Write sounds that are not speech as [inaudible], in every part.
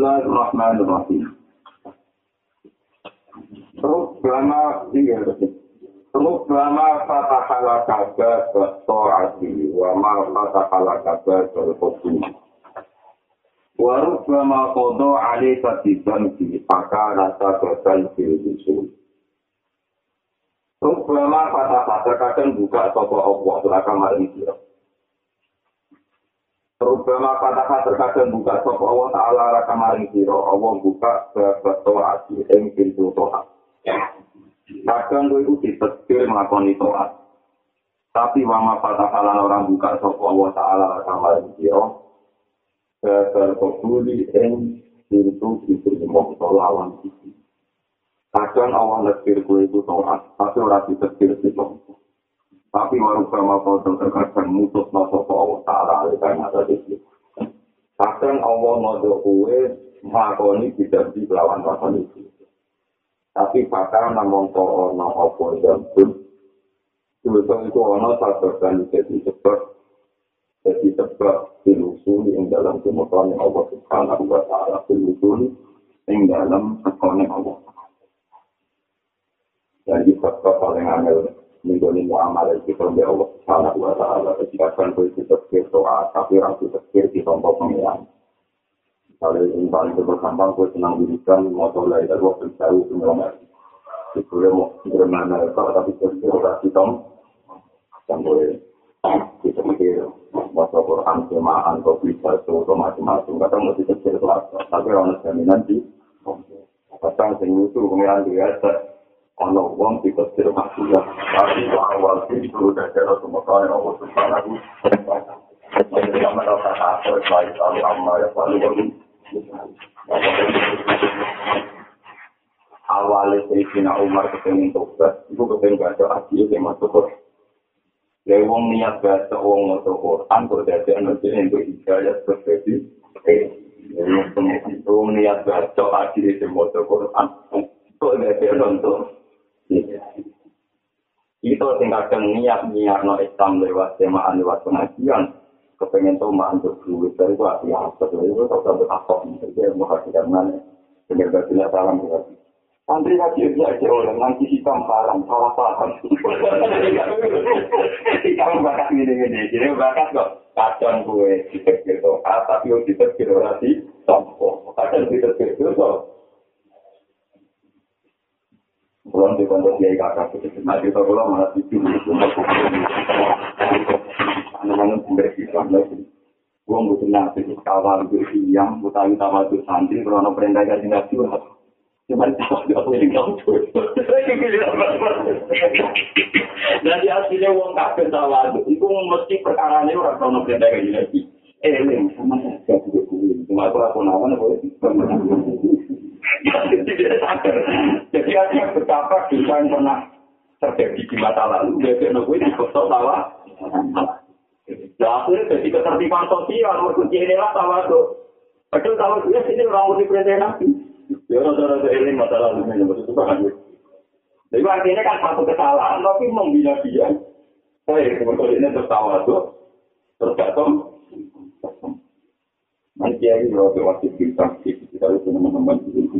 Bismillahirrahmanirrahim. Terus lama iya Terus lama fatahala kabar berso'ati wa ma fatahala kabar berkopi. Waruk lama kodo alih katiban di paka rasa bersal fil Terus lama fatahala kadang buka sopa Allah belakang maring kira. Terutama kata terkadang buka sop Allah Ta'ala raka maring siro, Allah buka beberapa hati yang pintu tohat. Kadang itu ditekir melakoni tohat. Tapi wama kalan orang buka sop Allah Ta'ala raka maring siro, beberapa buli yang pintu diterima lawan sisi. Kadang Allah nekir kue itu tohat, tapi orang ditekir siro. Tapi waru kama foto terkadang mutus no sopo Allah Ta'ala alikan ada di sini. Kadang Allah nodo kue makoni tidak di lawan lakon itu. Tapi pakar namun to ono opo dan pun. Sebetulnya itu ono satu dan jadi sebab jadi sebab dilusul yang dalam kemudian Allah Subhanahu wa Ta'ala dilusul yang dalam kekonek Allah. Jadi sebab paling aneh menjadi muamalah kita dengan Allah Subhanahu wa taala ketika kan itu terkir doa tapi orang itu terkir di tempat pengiran kalau yang paling berkembang gue senang dirikan motor lain dari waktu jauh penyelamat itu dia mau bermana kalau tapi terkir orang kita yang boleh kita mikir bahasa Quran semaan atau bisa itu macam-macam. Kadang mesti terkir itu tapi orang di kadang sing itu pengiran dia ono wong di kecil maksudnya tapi awal rasa apa baik Allah amma ya paling awalnya Sayyidina Umar kepengen tobat itu kepengen baca aji yang masuk ke Jadi wong niat baca wong masuk Quran berdasar energi yang berhidayah berbeda jadi wong niat baca aji yang masuk Quran. Ada untuk Itu sing kadang niat niat no Islam lewat semaan lewat pengajian, kepengen tuh mah untuk duit dari gua ya sebenarnya itu tak sampai apa jadi mau kasih mana? Benar benar tidak salam ya. Santri lagi dia aja oleh nanti hitam parang salah paham. Kamu bakat ini ini jadi bakat kok. Kadang gue dipikir tuh, tapi yang dipikir berarti tompo. Kadang dipikir tuh Kulon di kantor kiai kakak itu, nah kita kulon malah itu, anak-anak Islam lagi. Gue butuh nasi, kawal gue siang, butuh utama tuh santri, kalau perintah gaji nasi, cuma tidak ada yang tahu Jadi aslinya uang kakek tawa itu mesti perkara ini orang kalau perintah gaji nasi. Eh, ini sama saya, cuma aku aku nawan, Jadi artinya betapa dosa yang pernah terjadi di masa lalu, bebek nopo ini kosong tawa. Nah, akhirnya jadi ketertiban sosial, berkunci inilah tawa itu. Padahal tawa itu ya sini orang mesti perintah nabi. Ya rata-rata ini masa lalu ini maksud itu kan. Jadi artinya kan satu kesalahan, tapi membina dia. Saya kebetulan ini tertawa itu, tergantung. Nanti ya ini wajib kita, kita itu teman-teman itu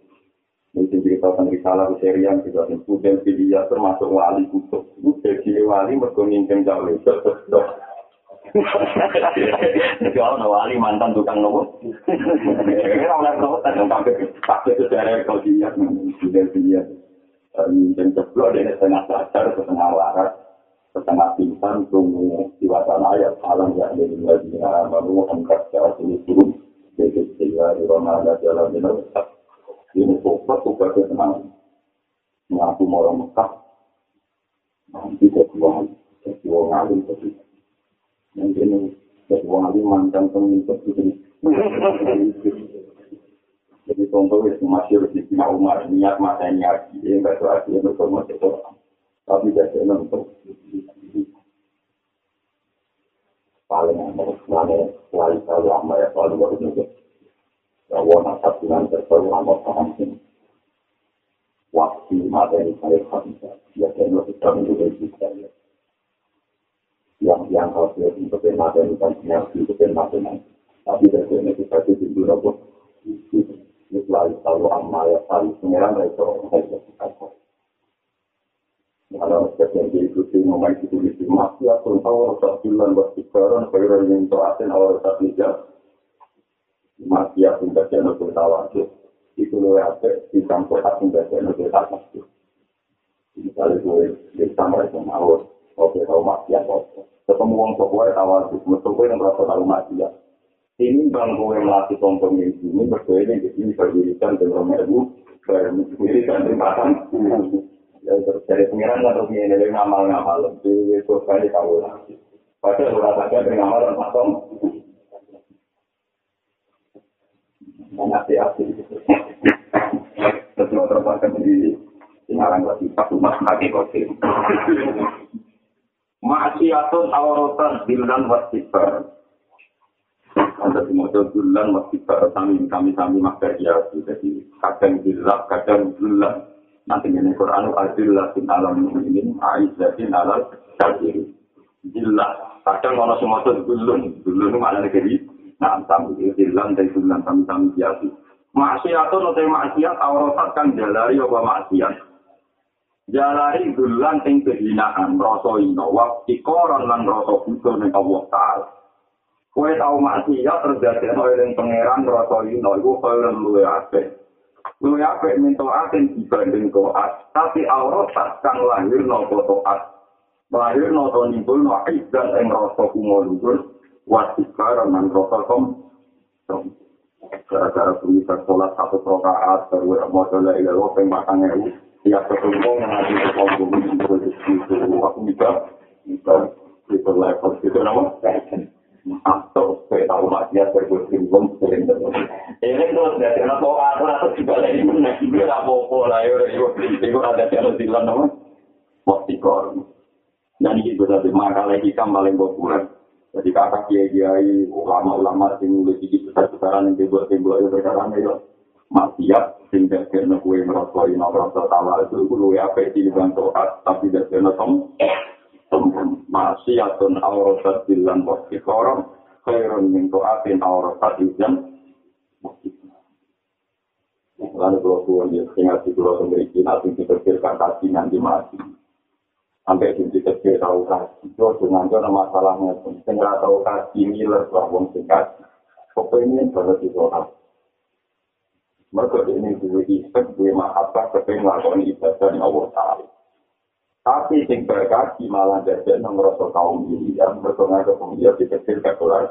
Mungkin cerita tentang risalah serian juga kemudian dia termasuk wali kutub. Itu jadi wali mergo nginceng jauh itu. Jadi orang wali mantan tukang nopo. Ini orang nopo tadi sampai pakai sejarah kau dia sudah dia nginceng ceplok dia setengah sadar setengah waras setengah pingsan tunggu di wacana ayat alam yang ada di lagi baru angkat jauh ini turun. Jadi sehingga di rumah ada jalan ini ini sobat sobat yang tenang ngaku mau Mekah nanti jadi wong jadi wong alim jadi mungkin jadi wong alim mantan pemimpin itu Jadi contoh itu masih di Sina Umar, niat mata ini haji, ya enggak itu haji, itu cuma itu. Tapi jadi untuk paling aman, mana selain kalau lama ya, kalau baru juga. Ya, wana satu dengan terbaru lama paham ini. Waktu mata ini saya hamsa, ya saya lebih kami juga bisa ya. Yang yang harus ya, untuk ini kan, yang untuk mata ini. Tapi dari ini kita itu juga Islami tahu amma ya tadi pengiran itu saya katakan. Kalau sekian diikuti ngomong itu di masih aku tahu tak bilang buat sekarang kalau yang asin awal tak bisa masih aku baca nopo tawasul itu lo apa di campur aku baca nopo tawasul. Misalnya gue di sama itu mau oke tahu masih aku ketemu uang pokoknya tawasul, mesti gue yang merasa tahu masih ya. ini bang gue melatih tombol ini ini berbeda di sini berdirikan dengan ibu berdirikan dengan ya terus dari pengiran atau ini dari ngamal ngamal di itu kali tahu lagi padahal udah saja dengan ngamal dan nanti hati terus terpaksa di Singarang lagi satu mas awrotan bilan bulan kami ya jadi kadang bilang kadang bulan nanti ini Quran alam ini jelas kadang kalau semua itu bulan bulan mana negeri nah sampai bilang dari bulan kami kami biasa maksiat atau nanti maksiat auratat kan jalari apa maksiat? Jalari bulan yang kehinaan rasa ino waktu koran lan rasa butuh nih Allah Taala. Kue tau maksiat terjadi oleh pangeran rasa ino iku kaya luwe ape. Luwe ape minta aten dibanding toat, tapi aurat kang lahir no toat. Lahir no to nimbul no izan ing rasa kumo wasikar nan rasa kom. Gara-gara bisa sholat satu rokaat, baru mau coba ilah lo pembatang ewu, tiap ketemu mengaji ke kompul, itu aku bisa, bisa, itu level, itu nama, atau saya tahu maksiat berbuat sering ini terus dari anak tua aku juga lagi mana juga tak apa lah ya itu ada yang bilang nama waktu kor dan ini dari makalah kita paling populer jadi kakak kiai kiai ulama-ulama yang mulai sedikit besar-besaran yang timbul-timbul itu berkata ya maksiat sehingga karena kue merosoi merasa tawa itu gue apa di bantu tapi dari anak maksiatun aurasat bilan wakti korom khairun min to'atin aurasat bilan Lalu kalau tuan dia tinggal di pulau memiliki nanti dipikirkan kasih nanti mati. Sampai di dipikir tahu kasih. Itu dengan itu masalahnya pun. Tinggal tahu kasih miler bahwa singkat. Pokoknya ini baru di doa. Mereka ini dua istek, dua mahabbah, kepengen melakukan ibadah Allah Ta'ala. Tapi sing berkaki malah jadi ngerasa kaum ini yang bertengah ke pengiat di kecil ke Quran.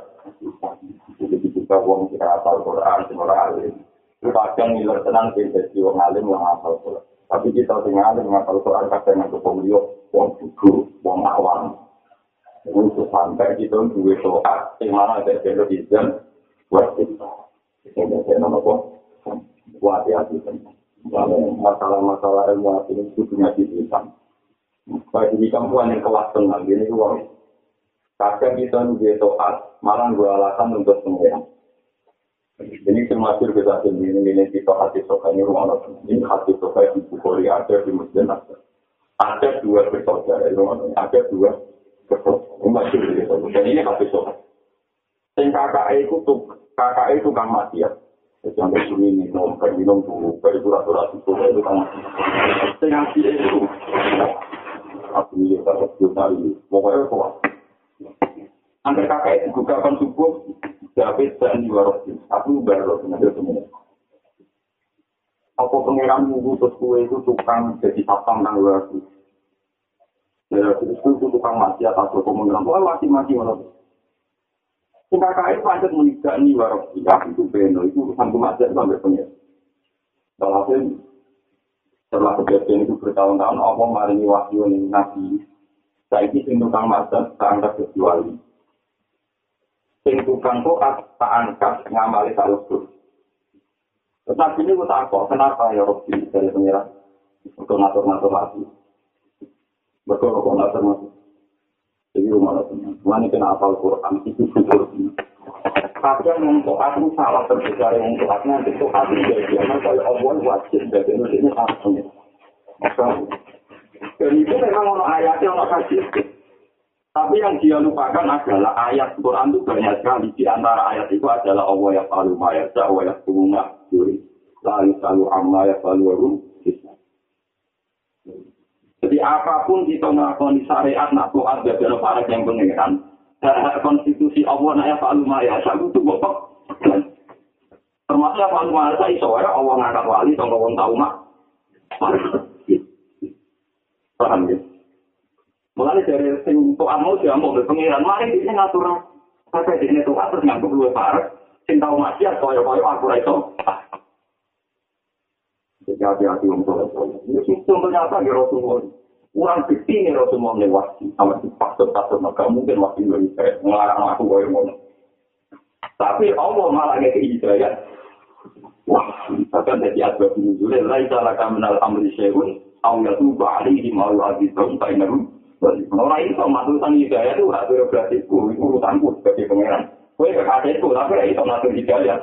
Jadi kita uang kita hafal Quran, semua alim. Itu kadang ngiler tenang di jadi uang alim yang hafal Quran. Tapi kita tinggal alim hafal Quran kadang ke pengiat uang buku, uang awam. Untuk sampai kita dua soal, yang mana ada television buat kita. Kita ada nama apa? Buat hati-hati. Masalah-masalah ilmu ini punya cerita. Bagi di kampuan yang kelas tengah, gini uang. Kadang kita nunggu toat, malah gue alasan untuk pengeran. Ini termasuk kita sendiri, ini kita hati soka ini rumah Ini hati soka di Bukhari ada di Masjid Nasr. Ada dua bersaudara di rumah ada dua bersaudara. Ini masih di Dan ini hati soka. Yang kakak itu tuh, kakak itu kan mati ya. Jadi sampai sini minum, minum dulu, baru ratu-ratu itu kan mati. Yang itu, aku ini tak juta ini pokoknya kuat Angker kakak itu juga akan subuh David dan Yuwarosin aku baru nanti semua apa pengiran minggu terus itu tukang jadi sapang nang luar ya terus itu tukang mati atau pengiran pokoknya mati-mati malah Sing kakak itu pancet menikah ini warosin itu beno itu urusan kematian sampai pengiran. Kalau setelah kejadian itu bertahun-tahun Allah maringi wahyu nabi. Saiki sing tukang masak tak angkat kecuali sing tukang kok tak angkat ngamali taruh Tetapi ini kita kok, kenapa ya Robi dari pengiran? Untuk ngatur-ngatur lagi. Betul kok ngatur-ngatur. Jadi rumah lah teman. Wani kena apal Quran itu syukur. Kadang untuk aku salah terbicara untuk aku nanti itu aku jadi anak kalau Allah wajib dari Indonesia ini sama. Dan itu memang ono ayatnya ono kasih. Tapi yang dia lupakan adalah ayat Quran itu banyak sekali. Di antara ayat itu adalah Allah yang palu mayat, Allah yang bunga, juri. Lalu selalu amma ya palu warum. Jadi apapun kita melakukan syariat, nak tuhan, ada para yang pengeran. Konstitusi Allah, nak ya palu mayat, saya itu bopok. Termasuk ya palu mayat, saya iso ya Allah ngangkat wali, tonggo wong tau mak. Paham ya? Mulai dari sing tuan mau dia mau berpengiran, mari ini ngatur Sampai di sini tuan terus nganggup luwe parek, sing tau maksiat, koyo-koyo aku itu. Jadi hati-hati untuk Ini sistem ternyata di Rasulullah. Kurang bukti ini Rasulullah lewat sama si pastor-pastor maka mungkin waktu itu ngelarang aku koyo ngono. Tapi Allah malah kayak hidayah. Wah, bahkan jadi asbab nuzulnya, laisa laka minal amri syai'un, aw yatuba alaihi ma yu'adzibum fa Orang itu matusan hidayah itu hak berarti itu urusanku sebagai pangeran. Kue kekasihku tapi itu ngatur hidayah.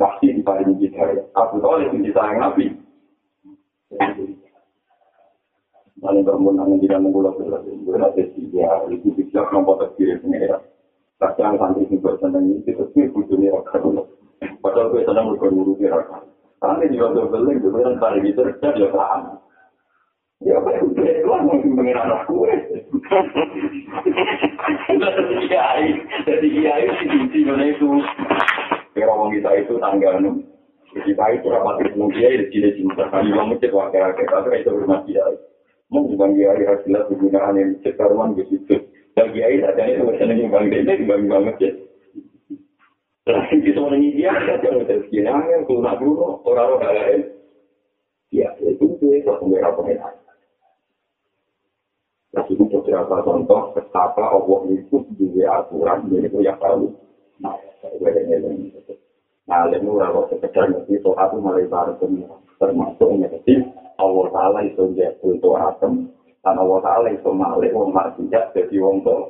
Pasti diparingi hidayah. Aku tahu itu disayang Nabi. Lalu permohonan tidak mengulang berarti berarti dia itu bisa nomor terkiri pangeran. Kadang santri ini bersenang ini itu sih bujurnya rakyat. Padahal gue sedang berguru di rakyat. Karena juga beli, gue bilang tadi gitu, dia paham. [laughs] Ya, yang udah itu lah, mungkin pengen anak gue. Jadi kiai, jadi kiai si mana itu. Kira orang kita itu tangga. Kita itu rapat ketemu kiai di sini cinta. Kali orang masjid wakil-wakil, tapi itu rumah kiai. Mungkin bang kiai hasilnya penggunaan yang cekar rumah begitu. Dan kiai ada itu biasanya bang dede, bang bang masjid. Lagi kita orang India, kita jangan terus yang kurang dulu, orang-orang lain. Ya, itu itu itu pengira pengira. Nah, itu beberapa contoh betapa Allah itu juga aturan, ini itu yang tahu. Nah, saya ini ini. Nah, lalu kalau sekedar ngerti itu aku mulai baru termasuk ngerti Allah Taala itu jadi untuk atom dan Allah Taala itu malih wong maksiat jadi wong tua.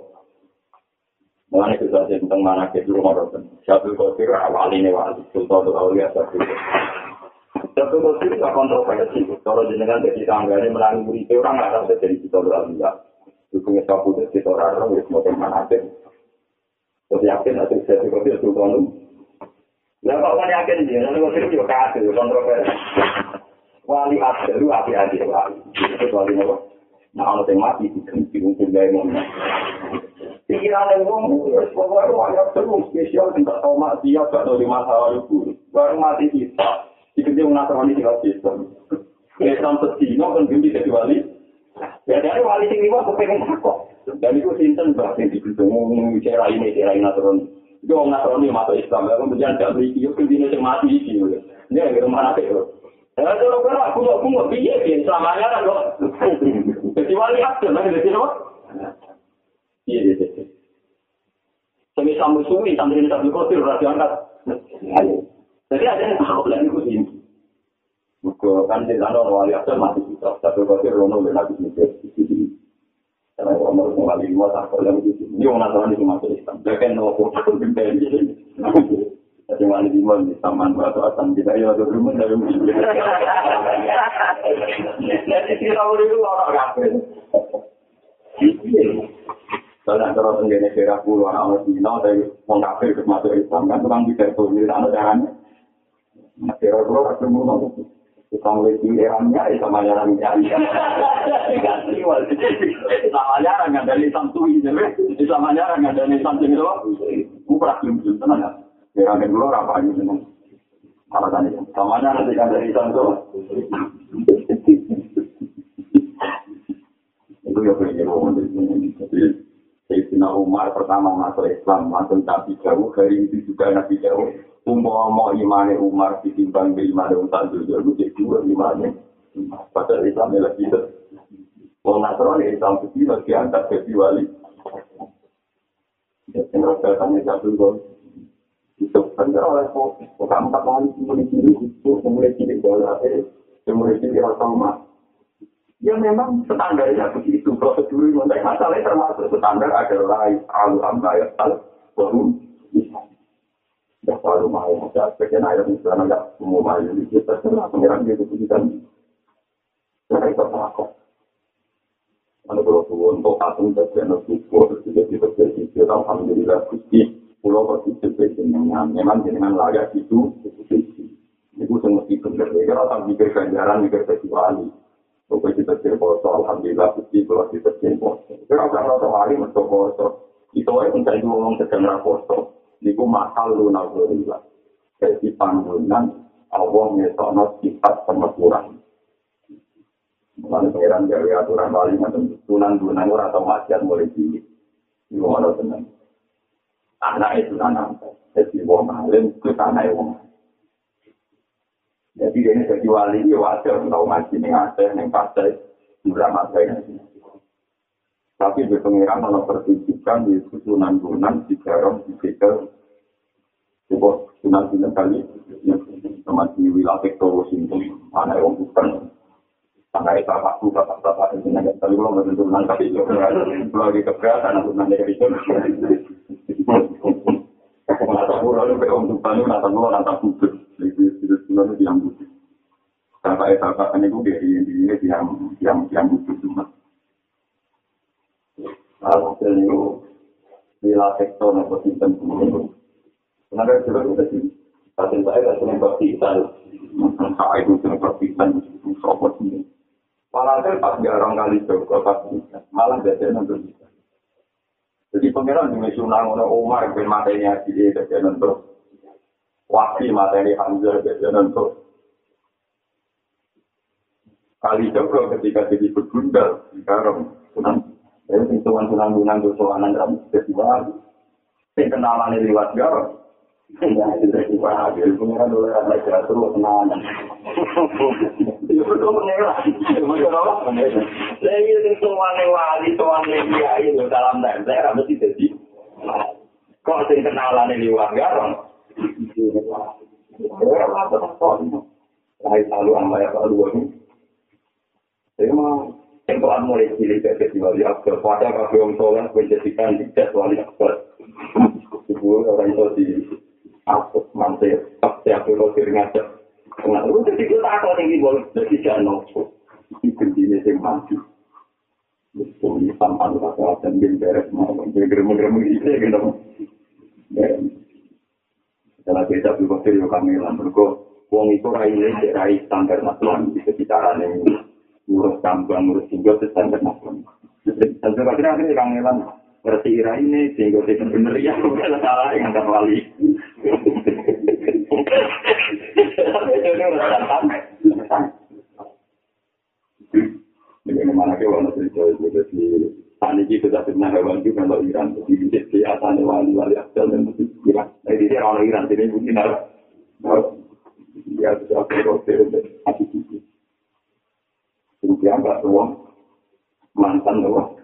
Mengenai saja tentang mana ke dulu orang Satu kafir awal ini wali sultan itu awalnya. Satu kafir tidak kontroversi. Kalau jenengan jadi tangga ini melalui itu orang nggak tahu jadi kita awalnya. Dukungnya satu itu kita orang orang mau mana sih. Terus yakin atau satu kafir sultan itu. Lah kok kan yakin dia, lalu kafir juga kasih kontroversi. Wali asli, hati-hati wali. Itu wali apa? Nah, kalau yang mati, diganti mungkin gaya ngomong. Pikiran yang ngomong, pokoknya banyak terus spesial, tidak tahu mati, ya, gak tahu di masa lalu. Baru mati kita, dikerja mengasahkan di tinggal sistem. Islam pesino, kan gini jadi wali. Ya, dari wali sing lima, kepengen takut. Dan itu sinten, bahkan di gedung, cara ini, cara ini. Itu orang naturon ini masuk Islam, kemudian gak beri, yuk, kemudian yang mati, ini, ya, mana sih, Ya, kalau kan aku nggak punya biaya, ya, selamanya kan kok. Kecuali aku, nanti jadi apa? Iya, iya, iya. Semi sambu suwi, sambil ini sambil kotir, berarti angkat. Jadi ada yang tahu lah, itu sih. Maka kan di sana orang wali asal mati kita, sambil kotir, rono benar di sini. Karena orang mau mengalami lima tahun yang di sini. Ini orang nasaran itu masuk Islam. Dia kan nopo, aku bintang di sini. Jadi wali lima di taman batu asam kita ya ada rumah dari muslim. Jadi kita itu orang kafir. Kalau antara tenggine daerah pulau anak orang Cina dari orang kafir ke masuk Islam kan tukang bisa itu di sana caranya. Daerah pulau ketemu nopo. Tukang lagi erangnya sama jarang nyari. Ganti wali. Sama jarang ada Islam tuh ini. Sama jarang ada Islam tuh itu. Bukan belum tenang. Ya kan dulu apa ini. Alasan itu. Samanya nanti kan dari santo. Itu ya di. Jadi Sayyidina Umar pertama masuk Islam langsung tapi jauh hari itu juga nabi jauh. Umar mau imannya Umar ditimbang di imannya Umar itu jadi dua imannya. Padahal Islamnya lagi itu. Kalau Nasrani Islam itu lagi angkat jadi wali. Ya, yang rasa tanya satu Itu benar oleh fokus. Bukan empat tahun mulai cilik itu, mulai cilik bola, eh, mulai cilik otomat. Ya memang standarnya begitu. Prosedur yang masalahnya termasuk standar adalah alam bayar al bisa. Ya selalu mau ada sebagian ayat misalnya nggak semua mau di kita terserah pengiran dia keputusan. Cara itu takut. Mana kalau tuh untuk asing bagian syukur juga tidak terjadi. Alhamdulillah gusti pulau berpikir dengan memang dengan layak itu itu semua itu benar. Kalau tak mikir ganjaran mikir kecuali. Pokoknya kita terposo, Alhamdulillah, gusti kalau kita terposo. Kalau orang hari untuk poso, itu aja mencari ngomong sedang raposo. Niku masal lu naudzubillah. Jadi panggungan Allah ngetokno sifat pemeturan. Mulai pengiran gawe aturan bali macam tunan tunan ora atau maksiat mulai cilik. Iku ono tenang. Anak itu anak. Jadi wong alim itu anak wong. Jadi ini jadi wali ya wajar tahu ngaji ning Aceh ning Pasai drama saya. Tapi di pengiran malah pertunjukan di susunan-sunan di garam di sekitar sebuah sunan sunan kali sama di wilayah sektor sini mana yang bukan Tangga itu bapakku, bapak-bapak itu nanya, tapi belum ada turunan tapi itu lagi keberatan, turunan dari itu. Nata pulau itu kayak untuk tanu, nata pulau, nata putih. Itu itu pulau itu yang. Bapak itu bapak ini gue dari ini yang yang yang putih cuma. Lalu itu wilayah sektor nopo sistem itu. Kenapa juga udah sih? Tapi saya tidak sempat kita. Saya itu sempat kita. Sobat ini. Walhasil pas jarang kali coba pas malah jadi nanti bisa. Jadi pengiran di Sunang oleh Umar bin matanya di jadi nanti. Wakil matanya Hamzah jadi nanti. Kali coba ketika jadi bergundal di Karam, Sunang. Jadi hitungan Sunang Sunang itu soalan dalam festival. Saya kenalan lewat Garam. Ya, itu dari wahil. Pengiran oleh anak jatuh tenang. Itu betul pengiran. Betul apa? Saya ini semuanya wali, semuanya kiai itu dalam daerah mesti jadi. Kok sing kenalan ini warga Saya selalu sama ya selalu ini. Saya mau Tengkoan mulai cilik ke wali akbar. Pada kafe om soleh menjadikan tidak wali akbar. Ibu orang itu di aku mantir tak siap lo kiri ngajak. Nah lu jadi kita aku tinggi boleh jadi jangan itu ini sing maju. Ini sampai rasa dan bin beres mau jadi gerem gerem gitu ya gitu setelah kita berpikir yo kami lan. Berko wong itu rai ini standar nasional di sekitar nih ngurus tambang ngurus tinggal standar nasional dan akhirnya akhirnya kangelan berarti ira ini sehingga tidak benar ya bukan salah yang akan wali Bagaimana ke wana cerita itu jadi tani kita sudah pernah hewan juga kalau Iran jadi di atas wali wali asal dan itu Iran. Nah di sini orang Iran jadi mungkin harus ya sudah hati hati. Kemudian nggak uang mantan uang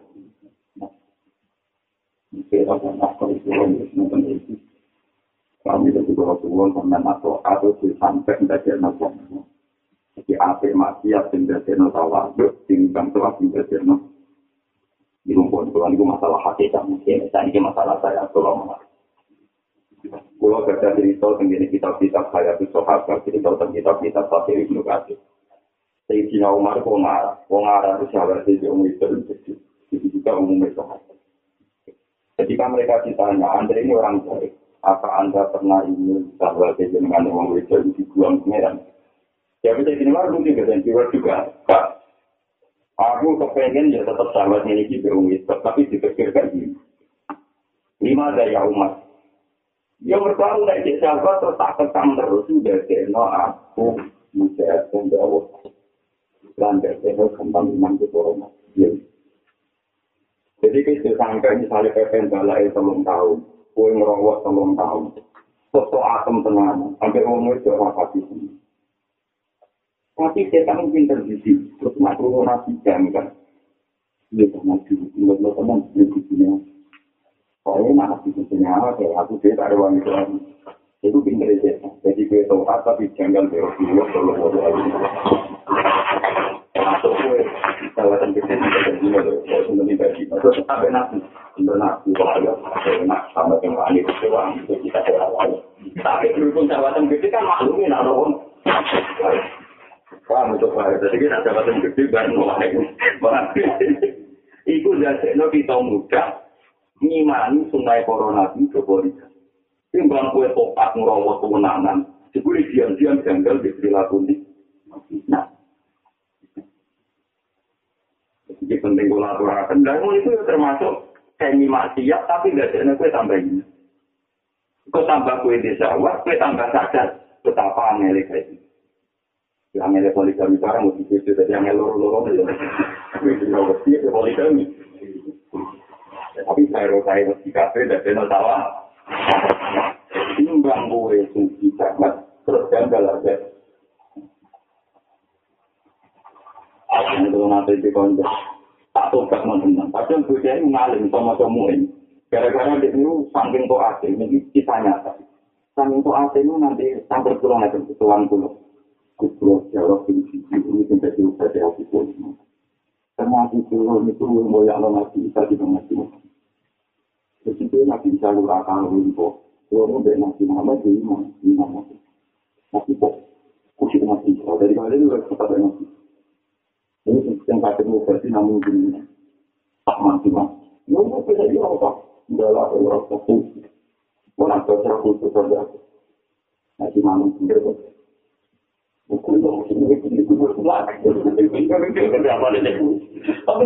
kita pernah korupsi nonton itu. Kami itu juga tuan sampai masuk atau si sampai menjadi nopo. Jadi apa maksiat menjadi nopo waktu tinggal tuh menjadi nopo. Di rumput tuan itu masalah hakikat mungkin. Dan ini masalah saya tolong Kalau kerja cerita tentang kitab-kitab saya itu sahabat cerita tentang kitab-kitab Fakir Ibnu Katsir. Sayyidina Umar kok ngarah, kok ngarah itu sahabat itu umum itu itu juga umum itu Ketika mereka ditanya, Anda ini orang baik, apa Anda pernah ingin bahwa dengan uang itu dibuang pengeran? Ya bisa gini lah, mungkin dan jiwa juga. Kak, aku kepengen ya tetap sahabat ini di itu, tapi dipikirkan gini. Lima daya umat. Ya bertahu dari sahabat terus tak terus sudah kena aku bisa membawa dan dari kembang iman ke corona. Jadi kita sangka misalnya pepen balai telung tahun, kue ngerawat telung tahun, foto atom tenang, sampai umur itu apa sih? Tapi kita mungkin terjadi, terus turun nasi jam kan? Dia pernah di menurut lo teman di sini. Soalnya nak di sini apa? Kayak aku dia tak ada uang itu lagi. Itu pinter aja. Jadi gue toat tapi jangan berpikir kalau mau Masuk gue kawasan gede di Argentina loh. Untuk bagi. Terus sampai nasi. Untuk nasi bahaya. Enak sama yang wani kecewa. Itu kita kecewa. Tapi berhubung kawasan gede kan maklumin ada Wah, untuk bahaya. Jadi kita kawasan gede baru mulai. Iku jadi kita muda ngimani sungai corona itu Jokowi. timbang kue topat ngerawat kemenangan, dibuli diam-diam janggal di perilaku ini. Nah, jadi penting kolaborasi. Dan itu termasuk semi maksiat, tapi nggak ada kue tambah ini. Kue tambah kue di sawah, kue tambah sadar betapa aneh kayak ini. Yang aneh poligami sekarang mau dikisih, jadi yang loro-loro aja. Kue juga mesti ke poligami. Tapi saya rokai mesti kafe, dan saya tahu timbang gue suci banget terus gagal aja Aku itu nanti di konco tak tobat teman tapi gue jadi ngalim sama ini gara-gara dia itu saking tuh asing ini kita nyata saking tuh asing nanti sampai pulang aja ke tuan pulau kulo jawab ini ini sampai diubah di hati pun ternyata itu itu mau yang lo ngasih bisa juga ngasih Jadi itu nabi bisa lurakan untuk Kalau mau Nabi Muhammad di iman, di iman Nabi kok kusik. Kalau dari itu harus kata Nabi. Ini kata mau versi namun gini. Tak mati mas. Ya udah bisa dia apa? Enggak lah, orang fokus. Orang kerja khusus saja. Nabi Muhammad sendiri kok. Tapi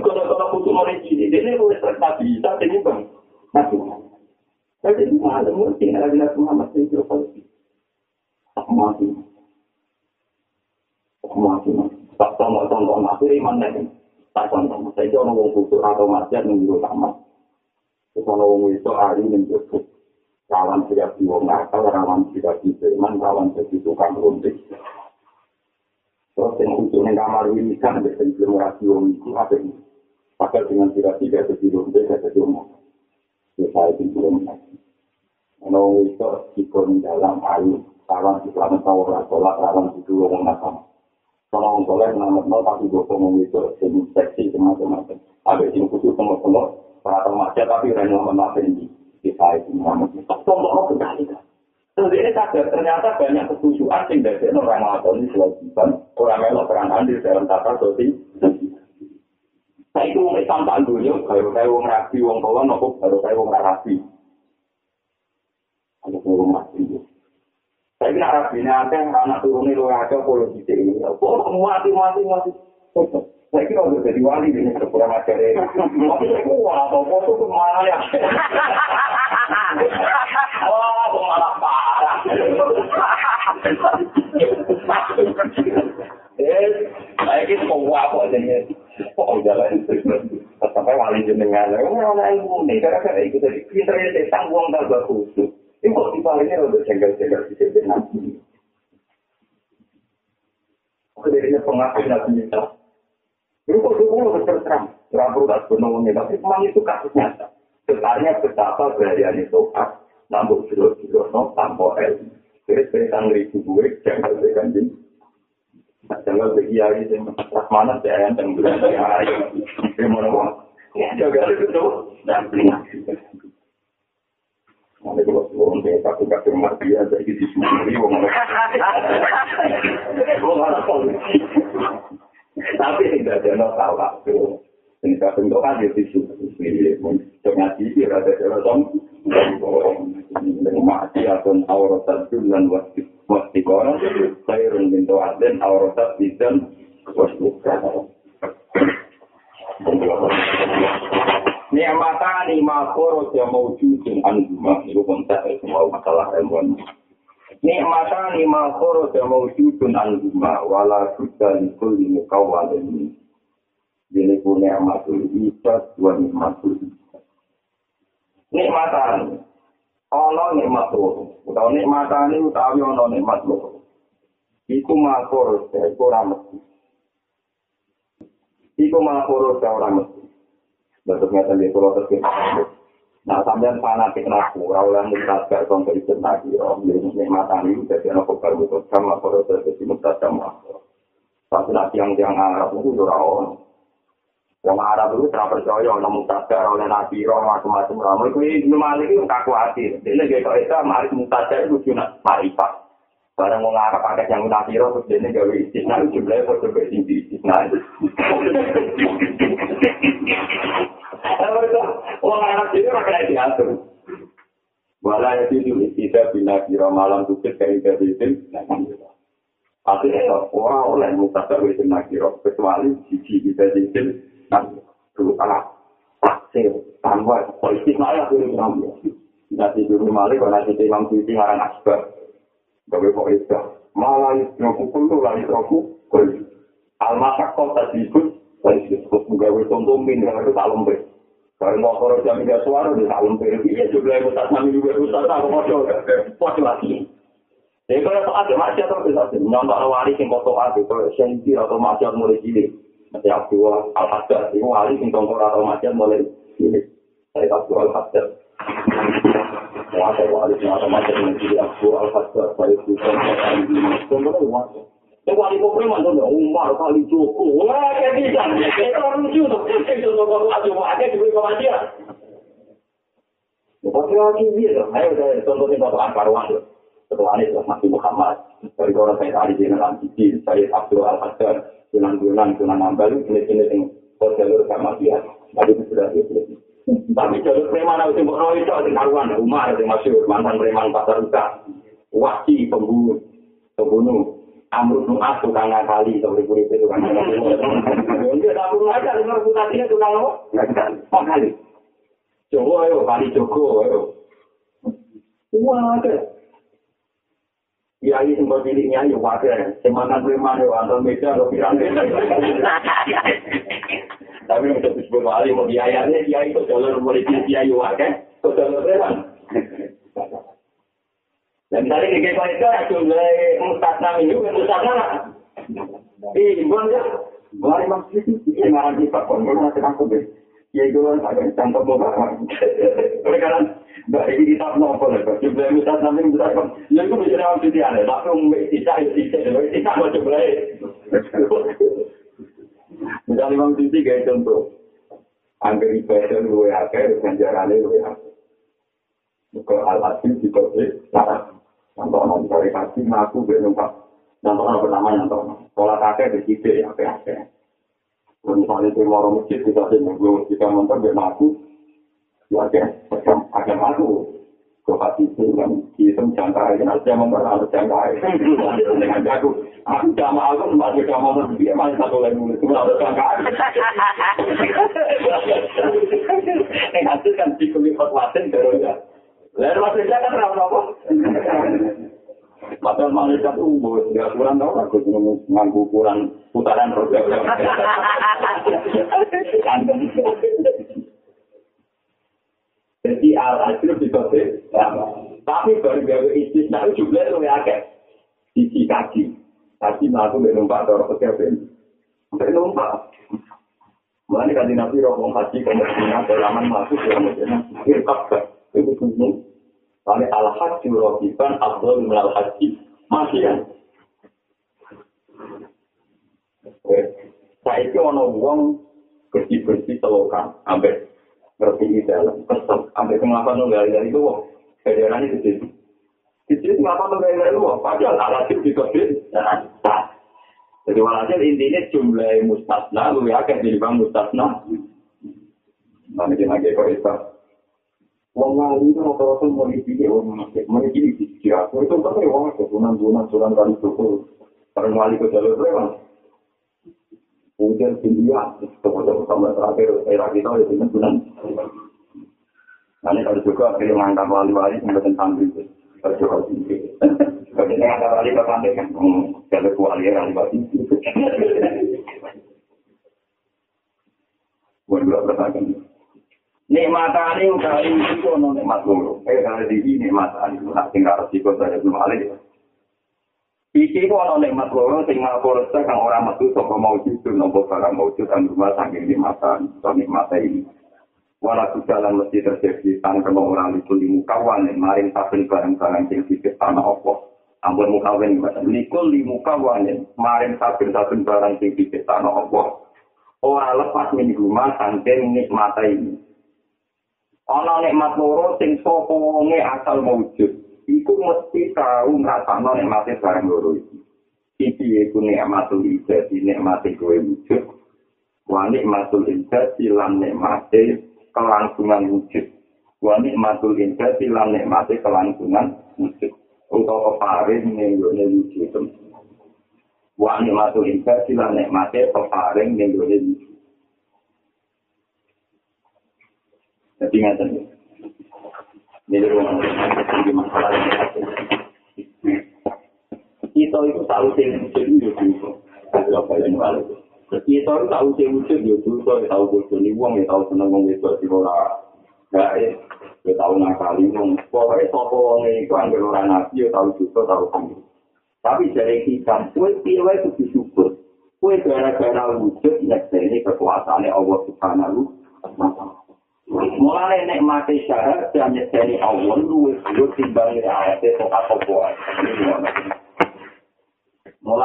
kalau khusus orang ini, ini boleh terjadi. Tapi ini bang, Muhammad. Jadi ini ada yang ada di tak tahu mati iman lagi. Tak tahu Saya orang wong kusur atau yang dulu sama. Kalau wong itu hari yang cukup. Kawan tidak di wong nakal, kawan tidak di iman, kawan jadi tukang runtik. Terus yang untuk yang kamar ini kan ada yang wong itu ada ini. Padahal dengan tidak tidak jadi runtik, jadi rumah. saya itu belum. Ono itu ikon dalam ayu, kawan di dalam tawar sholat, kawan di orang nakam. Kalau orang sholat nama nol tapi gue ngomong itu jenis seksi macam-macam. Ada yang khusus sama sama para remaja tapi orang yang nama ini saya itu nama itu. Contoh kembali kan. Terus ini sadar ternyata banyak ketujuan sing dari orang melakukan ini kewajiban orang melok peran andil dalam tata sosial. Saya itu mau Islam tak dulu, kalau saya mau rapi, wong tua nopo, baru saya mau rapi. Ada yang mati. Saya kira rapi nanti anak turunnya lu ada polisi ini. Kok mati mati mati. Saya kira udah jadi wali kurang ajar ya. Tapi wah, atau foto tuh malah ya. Wah, malah parah. Eh, saya kira kok apa jadi kok jalan sampai wali jenengan ora ilmu nih gara-gara itu tadi pinter ya tanggung tambah khusus ini kok dibalikin udah jengkel-jengkel di sini nanti Kedirinya pengakuan nabi Isa. Itu kok dulu terus terang, nggak perlu tak sebenarnya, tapi memang itu kasus nyata. Sebenarnya betapa berharian itu pas, nambah jero-jero, no, tanpa el. Jadi sekitar ribu gue, jangan berikan jenis. Jangan bagi hari yang mana saya yang tenggelam dari hari. Ini mana uang? Jaga itu tuh. Dan beli. Nanti kalau sebelum dia satu kaki mati ya, jadi di sini uang. Uang mana polisi? Tapi tidak ada no tahu waktu. Ini saya bentuk kan di sini. Untuk ngaji dia ada jalan mati atau aurat dan wajib mesti kono khairun min tawadin aurat bidan wajib Ni'mata ni ma koro ya mawjudun anhuma itu kontak semua masalah ilmuwan. Ni'mata ni ma koro ya mawjudun anhuma wala sudda li kulli mukawwalin. Ini pun ni'matul ibad wa ni'matul ibad. Ni'mata ana nikmat loro utawa nikmatane utawi ana nikmat loro iku makor iku ora mesti iku makor ora mesti Ngeten di pulau terkini. Nah, sampean fanatik naku, ora oleh mutasar kon kerja lagi, om jadi nikmatan ini jadi anak kebal mutus sama kalau jadi mutas sama. Tapi nanti yang yang Arab itu ora on. Yang Arab itu tidak percaya oleh mutasar oleh nabi roh macam-macam ramu itu ini malik itu kaku hati. Jadi kalau itu mari mutasar itu cuma marifat. Barang mau ngarap pakai yang nabi roh terus ini gawe istisna itu jumlahnya kok coba tinggi istisna. Wong anak dhewe ora kena diatur. Wala ya itu tidak bina kira malam tukit kayak dari itu. Akhirnya orang oleh mutasar itu nakiro kecuali sisi kita itu nanti dulu kalah taksir tanpa politik malah dulu ngambil. Nanti dulu malah kalau nanti suci ngarang asbab. Gawe kok itu malah itu pukul tuh lari roku. Almasak kau tak disebut, lagi disebut gawe contoh min itu tak lembek. Kalau mau kalau jam tiga suara di tahun periode ini juga yang besar kami juga besar tahu foto foto lagi. Jadi kalau soal itu masih atau bisa sih nyontok wali sing foto aku kalau sensi atau masih mulai cilik. Nanti aku al-hadar itu wali sing tongkor atau masih mulai cilik. Saya aku al-hadar. Wah, wali atau mulai cilik aku al-hadar. Saya bukan tongkor Yang wali preman tuh, Umar kali Joko. Wah, kayak bisa. Itu orang lucu tuh. Itu nomor lagi, wah, ada di bawah dia. Pasti lagi dia tuh. Ayo, saya contohnya Bapak Ankarwan tuh. Ketua Anies masih Muhammad. Dari orang saya tadi di dalam TV, saya Abdul Al-Hasan, Tunan-tunan, Tunan Ambal, ini-ini yang jalur sama dia. Tadi itu sudah dia. Tapi jalur preman harus yang berroh itu, ada karuan, Umar, yang masih mantan preman pasar usaha. Wasi, pembunuh, pembunuh, Amrul Nu'as tukang ngakali, seperti kurit itu tukang ngakali. [laughs] Dia tak perlu aja, dengar reputasinya tukang apa? Ngakali. Joko ayo, kali Joko ayo. Wah, ada. Kiai sempat dirinya ayo wadah. Semangat preman ayo, antar meja, lo pirang. [laughs] Tapi yang disebut wali, mau biayanya, kiai itu jalan mulai kiai wadah. Itu jalan preman. Dan tadi di kekau itu jumlah mustasna minggu, mustasna lah. Ih, imbon ya. Mulai maksud itu, ya ngarang Pondok, masih aku deh. Ya itu kan ada contoh bapak. Mereka kan, mbak ini kita nopo lah, jumlah mustasna minggu, ya itu bisa nama sisi aneh, tapi umum tidak, tidak, tidak mau jumlah Misalnya Imam Sisi kayak contoh, angker ibadah luwe akeh, ganjarannya luwe akeh. Muka al-asim di kode, Contoh non dari kasih ngaku gue numpak. Contoh non pertama tahu. Sekolah kakek di sini ya kakek. Misalnya itu mau masjid kita sih nunggu kita nonton gue ngaku. Ya. Macam agak. Gue kasih itu kan jangkai. Nanti yang membuat harus jangkai. Dengan jago. Aku jamaah aku masih jamaah dia masih satu lagi nulis. Cuma harus jangkai. Yang hasil kan dikulit fatwasin terus ya. Lalu maksudnya kan apa-apa. Padahal malaikat umur, nggak kurang tau aku nganggu ukuran putaran roda. Jadi al-ajruf di Tapi baru gawe istisna itu juga lebih agak. Sisi kaki. Kaki melaku numpak atau pekerjaan. Sampai numpak. Mulai kan nabi roh haji kemudian dalam masuk dalam Medina. Itu gunung. Kami al-haji rohiban abdul minal haji. Masih kan? Saya itu ono uang bersih-bersih selokan. Sampai di dalam. Kesel. Sampai kenapa nunggal dari itu wong. Federasi di nunggal dari itu wong. Padahal al-haji di kodit. Jadi walhasil intinya jumlah mustasna, lu yakin jadi bang mustasna. Nanti kita lagi kok itu. Wong wali itu rata-rata mau dipilih orang masjid, mau dipilih di sisi aku. Itu kan ya wong bulan-bulan, bulan kali itu. Karena wali ke jalur lewat. Kemudian India, kemudian sama terakhir, era kita itu kan bulan. Nanti kalau juga akhirnya mengangkat wali-wali sampai tentang itu. Kalau juga tinggi. Kalau kita ngangkat wali ke pantai kan, jalur wali wali itu. Bukan dua pertanyaan. Nikmatane utawi iki ono nikmat loro. Eh kare iki nikmatane ora sing karo siko dari belum ale. Iki ku ono nikmat loro sing ngapur kang ora metu saka maujud nopo barang maujud kang rumah saking nikmatan to nikmate ini. Walau jalan mesti terjadi tanpa orang itu di mukawan maring saben barang-barang sing dicipta tanah Allah. Ampun mukawan likul di mukawan maring saben-saben barang sing dicipta tanah Allah. Ora lepas min rumah saking nikmat ini. Ana nikmat loro sing sapa wonge asal maujud. Iku mesti tau ngrasakno nikmate barang loro iki. Iki iku nikmatul ibadi nikmate kowe wujud. Wa nikmatul ibadi lan nikmate kelangsungan wujud. Wa nikmatul indah lan nikmate kelangsungan wujud. Utawa peparing ning gone wujud. Wa nikmatul indah lan nikmate peparing ning gone wujud. Jadi ngaten. Rumah masalah Kita itu sih wujud itu itu. Apa yang balik? Kita itu tahu sih wujud ya dosa, tahu bodoh nih uang, ya tahu seneng uang itu di ora. Ya, ya tahu nakali uang. Pokoknya sopo uang itu ambil orang nabi, ya tahu dosa, tahu sendiri. Tapi dari kita, kue pilih itu disyukur. Kue gara-gara wujud, ini kekuasaannya Allah Subhanahu wa Mulai nek syarat dan nyedani Allah lu wis timbang ayat itu apa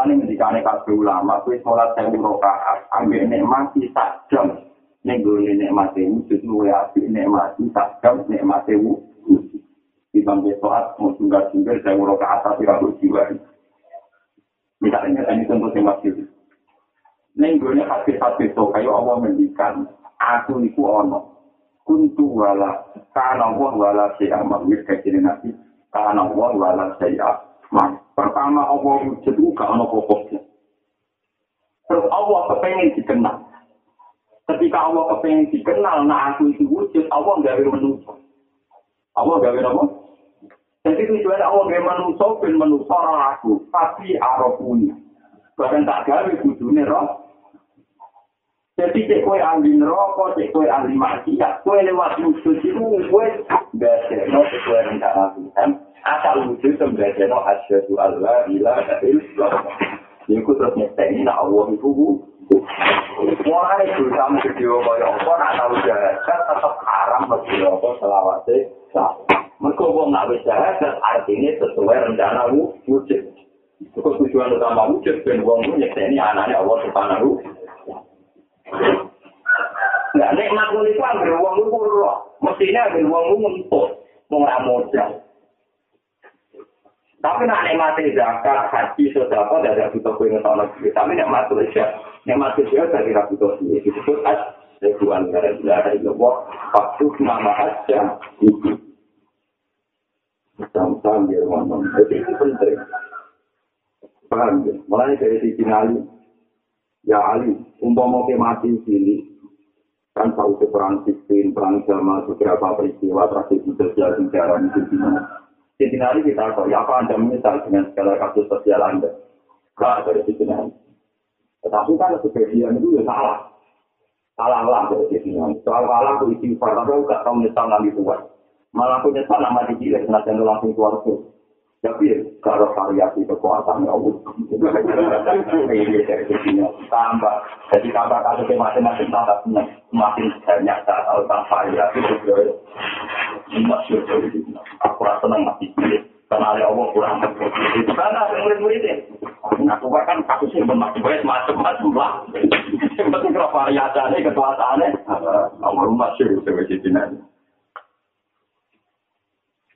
Mulane ngendikane kabeh ulama kuwi salat sewu rakaat, ambek nikmati sak jam. Ning gone nikmati wujud luwe apik nikmati sak jam nikmati wujud. Ibang salat mau tunggal tunggal sewu rakaat tapi ra jiwa. Misalnya ini contoh yang masih Ning gone hati-hati to kayo Allah mendikan aku iku ono. Kuntu wala kana wala saya mamir kecil nabi kana wala saya Pertama Allah wujud itu gak ada pokoknya. Terus Allah kepengen dikenal. Ketika Allah kepengen dikenal, nah aku itu wujud, Allah gak ada manusia. Allah gak ada apa? Jadi tujuan Allah gak manusia, ben manusia aku. Tapi arafuni. Bahkan tak gawe wujudnya roh. Jadi cek kue ahli neraka, cek kue ahli maksiat, kue lewat wujud itu kue gak ada, cek kue rencana Tuhan. asal wujud sembada no asyadu Allah ila illallah. Iku terus nyekte nak Allah itu Mulai itu sama video kaya apa nak tahu jahat tetap haram bagi apa selawase. Mereka wong nak wis jahat artinya sesuai rencana wujud. Itu tujuan utama wujud ben wong nyekte ini anaknya Allah subhanahu. Nah, nikmat itu ambil uang itu roh. Mestinya ambil uang itu untuk mengamodal. Tapi nak nikmati zakat, haji, sodako, tidak ada butuh kue ngetol lagi. Tapi nikmat saja, nikmat saja dari rabu butuh ini. Disebut as, sebuah negara negara itu wah, waktu nama aja itu. Sama-sama biar ngomong. Itu penting. Paham ya? Mulai dari sisi Ali. Ya Ali, umpama ke mati sini, kan tahu ke perang sistem, perang jamaah, beberapa peristiwa, tradisi sosial, sejarah, di sini. Siti hari kita tahu, ya apa Anda menyesal dengan segala kasus sosial Anda? Enggak, dari Siti hari. Tetapi kan sebagian itu ya salah. Salah lah dari Siti hari. Soal salah aku isi tapi aku gak tahu menyesal nanti tuan. Malah aku nyesal nama di kiri, senang langsung keluar tuh. Tapi kalau variasi kekuatan ya Allah. Ini Tambah. Jadi tambah kasusnya masing-masing tambah semakin banyak saat tentang variasi. Dari Siti aku rasa senang mati karena ada Allah kurang itu karena ada murid-muridnya aku kan kasusnya baik macam-macam lah. Yang penting kalau variasinya kekuasaannya kamu rumah sih sebagai jinan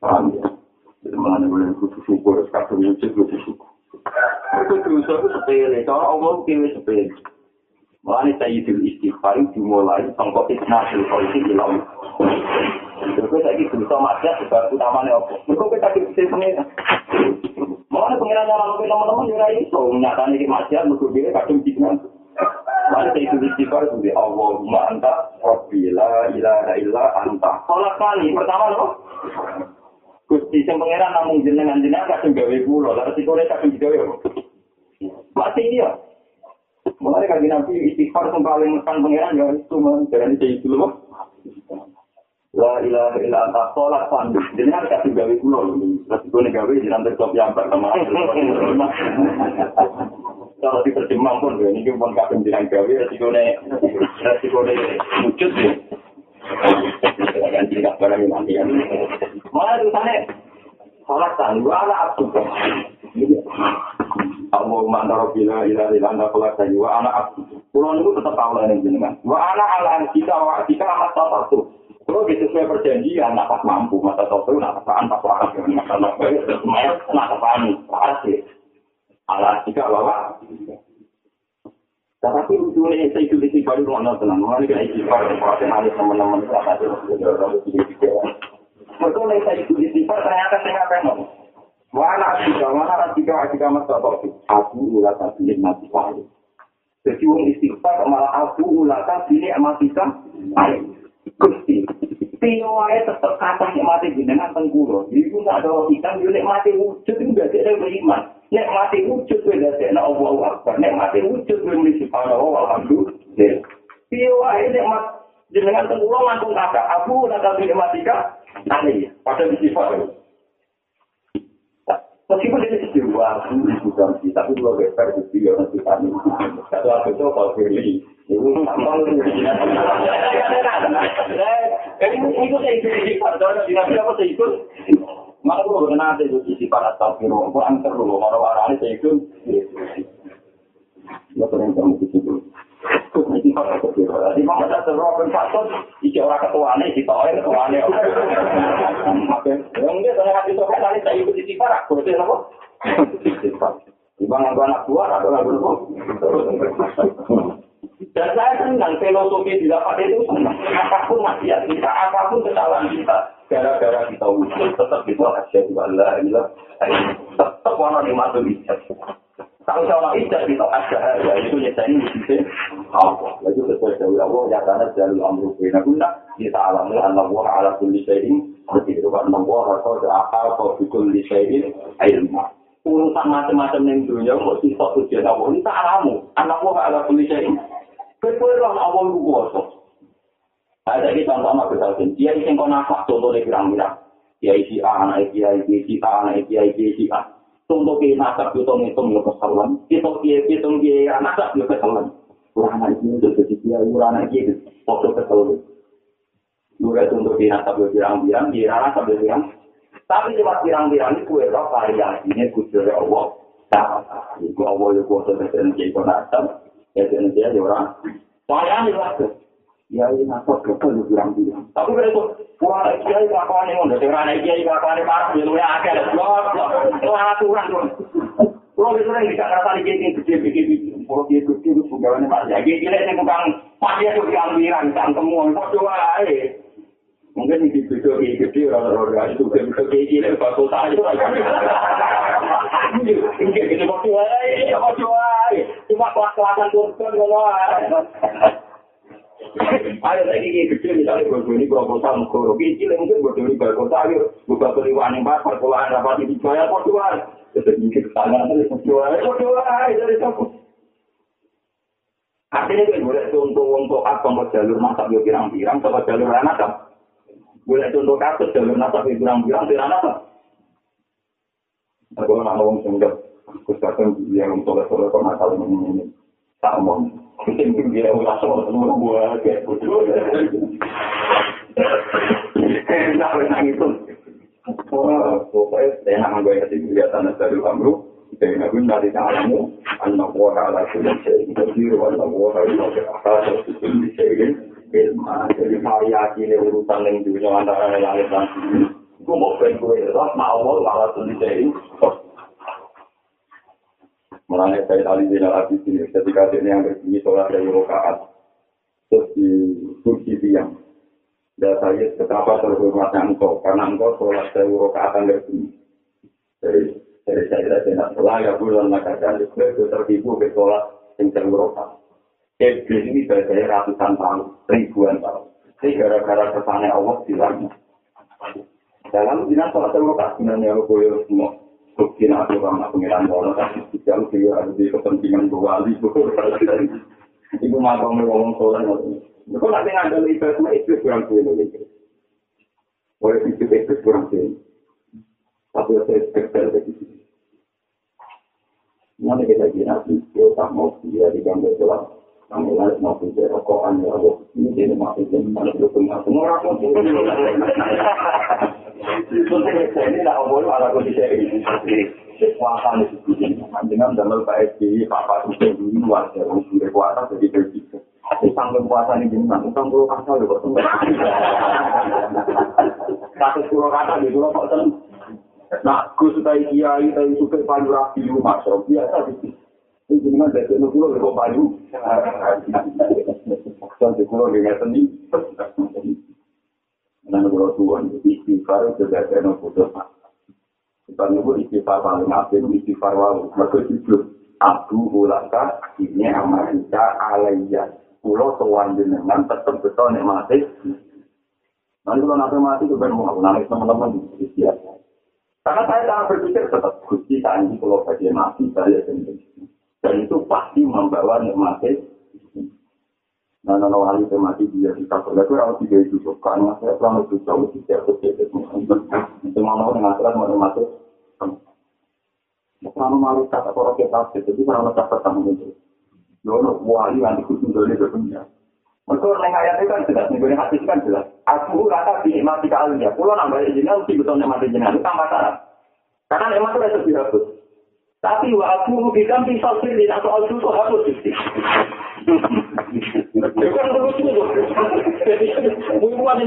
paham ya jadi mana boleh kudu syukur sekarang wujud kudu syukur itu dosa itu sepele kalau Allah kiri sepele Mulai sayyidul istighfar dimulai sangkot isnatul polisi ilau. Terus saya gitu bisa maksiat sebab utamanya apa? Mereka kita bisa pengen. Mulai pengiran yang lalu teman-teman juga itu nyatanya di maksiat mereka dia kadang jinan. Mulai sayyidul istighfar itu Allahumma anta rabbi la ilaha illa anta. Sholat kali pertama loh. Gusti sing pangeran namung jenengan jenengan kadang gawe kula, lalu sikone kadang digawe. Mati dia. Mulai kaki nabi istighfar yang paling menekan pangeran ya itu man jadi jadi dulu mah. La ilaha illa anta sholat pan. Jadi kan kasih gawe kulo ini. Terus gue gawe jangan terkop yang pertama. Kalau diterjemah pun ini pun kadang jangan gawe resiko ne resiko ne wujud ya. tidak barang mati ya. Malah tulisannya sholat tangguh ala abdu. Allah mantara bila ila ila anda sholat tangguh ala abdu. Pulau itu tetap tahu lah jenengan. Wa ala ala kita wa kita amat satu. Kalau gitu sesuai perjanjian, nak mampu, masa satu, nak apaan, pas waras, masa nopo, nak apaan, waras sih. Ala kita bawa. Tapi lucunya saya itu di baru mana tenang, mana kena istighfar dan perhatian teman-teman selama itu Betul nih saya itu istighfar ternyata saya nggak pengen. Wala juga, mana juga juga mas bapak Aku ulah tak pilih mati paling. Jadi orang istighfar malah aku ulah tak pilih mati paling. Gusti, Tio wae tetep kata mati jenengan tengkulo. Iku nggak ada ikan, nek mati wujud itu nggak ada beriman. Nek mati wujud kowe dadi nek Allah Akbar. Nek mati wujud kowe muni subhanallah alhamdulillah. Piye wae nek mat jenengan teng kula langsung kata aku nak kali mati ka. Nane pada sifat. Meskipun ini sebuah aku bukan sih, tapi dua better itu ya nanti kami. Satu aku itu kalau pilih, itu tambah lu. Jadi itu saya ikut sifat, kalau tidak apa saya ikut. Maka kalau kena ada itu sisi para tafsir, aku antar dulu, kalau arahnya saya itu, ya sering kamu di di mana ada terlalu faktor, isi orang ketuanya, isi tahu ketuanya. Oke, yang dia tanya hati sobat, nanti saya ikut sisi para, berarti apa? Di mana anak buah atau anak buah? Dan saya senang filosofi di dapat itu senang. Apapun maksiat kita, apapun kesalahan kita, gara-gara kita wujud, tetap itu asyadu Allah, tetap warna di mata ijat. Kalau seorang ijat itu ada, ya itu nyatanya wujudnya Allah. Lalu sesuai dari Allah, ya karena jalur amru bina guna, kita alami Allah wa ala kulli syai'in, seperti itu kan Allah atau apa kau kulli syai'in ilmu. Urusan macam-macam yang dunia, mau sisa tujuan Allah, ini tak alamu. Allah wa ala kulli syai'in Kue lah awal lu kuasa. Ada di contoh sama kesalahan. Dia isi kau nafas contohnya pirang-pirang. Dia isi A, anak isi A, isi A, anak isi A, isi A. Contoh ke nasab hitung hitung ya kesalahan. Hitung dia hitung dia nasab ya kesalahan. Anak ini udah jadi dia anak ini foto kesalahan. Dua contoh ke nasab ya pirang-pirang, dia nasab ya pirang. Tapi cuma pirang-pirang ini kue roh variasinya kudur Allah. Nah, itu Allah ya kuasa kesalahan jadi nasab. ya jenis dia orang soalnya ini ya ini nasab betul lu bilang bilang tapi kalau itu wah dia itu apa nih mau dari mana dia itu apa nih parah dia luar akal blok blok itu aturan tuh kalau itu yang bisa kata di gini gede gede gede kalau dia gede itu juga nih mas ya gede gede itu bukan pasti itu bilang bilang kan semua itu coba aja mungkin di video gede gede orang-orang itu gede gede gede bakal tahu Ini gede coba aja mau coba cuma kelas-kelasan turun ngono Ayo lagi gede misalnya bodoh ini proposal mukoro kecil mungkin bodoh ini bakal tahu buka peliwan yang bakal puluhan dapat dibayar bodohan sedikit kesalahan dari bodohan bodohan dari siapa Artinya kan boleh contoh untuk apa mau jalur masak yo pirang-pirang, sama jalur anak kan. Boleh contoh kasus jalur masak yo pirang-pirang, pirang apa? Aku nak ngomong sendiri. Kusakan dia untuk level level nakal ini mau. Mungkin dia soal semua buat kayak bodoh. Enak enak itu. Wah, pokoknya enak gue kasih kegiatan dari kamu. Dan aku dari kamu, anak buah ala sudah saya interview, anak buah ala sudah kulli syai'in ilma. Jadi variasi ini urusan yang dunia antara langit dan. Gue mau pengen gue, mau mau ala kulli syai'in Mulanya saya tadi di dalam ini, ketika dia yang berbunyi sholat dari rokaat, terus di kursi tiang. Dan saya betapa terhormatnya engkau, karena engkau sholat dari rokaat yang berbunyi. Jadi, dari saya tidak salah, ya bulan maka jadi itu tertipu ke sholat yang dari rokaat. Iblis ini saya ratusan tahun, ribuan tahun. Ini gara-gara kesannya Allah silangnya. Dalam bilang sholat dari rokaat, sebenarnya aku boleh semua. Bukti aku sama pengiran bola, tapi jauh dia ada di kepentingan wali. Ibu mau ngomong soal itu. Kau nanti ngambil ibadah itu kurang sulit lagi. Oleh itu itu kurang sulit. Tapi saya spesial dari sini. Nanti kita kira kita tak mau dia di gambar jelas. Kami harus mau punya rokokan ya Allah. Ini jadi masih jadi itu punya semua orang pun. Ini tidak boleh ada kondisi ini. Kekuatan itu dengan dalam PSBY, Pak itu luar dari kekuatan jadi berbeda. Sampai puasa ini gimana? Utang puluh kata udah kok Satu puluh kata di pulau kok Nah, Gus Utai Kiai, Utai Supir Payu Rapi, Masya biasa gitu. Ini jenengan dari itu pulau kok Payu. Sampai pulau dengan seni. Nah, pulau tuan, istighfar juga ada yang putus. Kita nunggu istighfar paling akhir, istighfar wawu. Mereka jujur. Abu ulaka ini amarika alaiya. Pulau tuan jenengan tetap betul nikmati. Nanti kalau nanti mati, itu kan mau nangis teman-teman. Istighfar. Karena saya sangat berpikir tetap gusti ini kalau bagian mati saya sendiri. Dan itu pasti membawa nikmati. Nah, nah, nah, wali mati dia di kasur. Itu rawat tiga itu. Karena saya selama itu jauh di setiap setiap itu. mau mau dengan kelas mau nikmati. Kalau malu kata orang kita itu karena letak pertama itu. Yono wali yang ikut menjadi berpunya. Mereka neng ayat itu kan jelas, nih hati kan jelas. Aku rata di mati kalian ya, pulau nambah jenengan mesti betul mati jenengan itu tambah syarat. Karena memang itu lebih hapus. Tapi wa aku bilang di sosir di soal itu hapus. Yang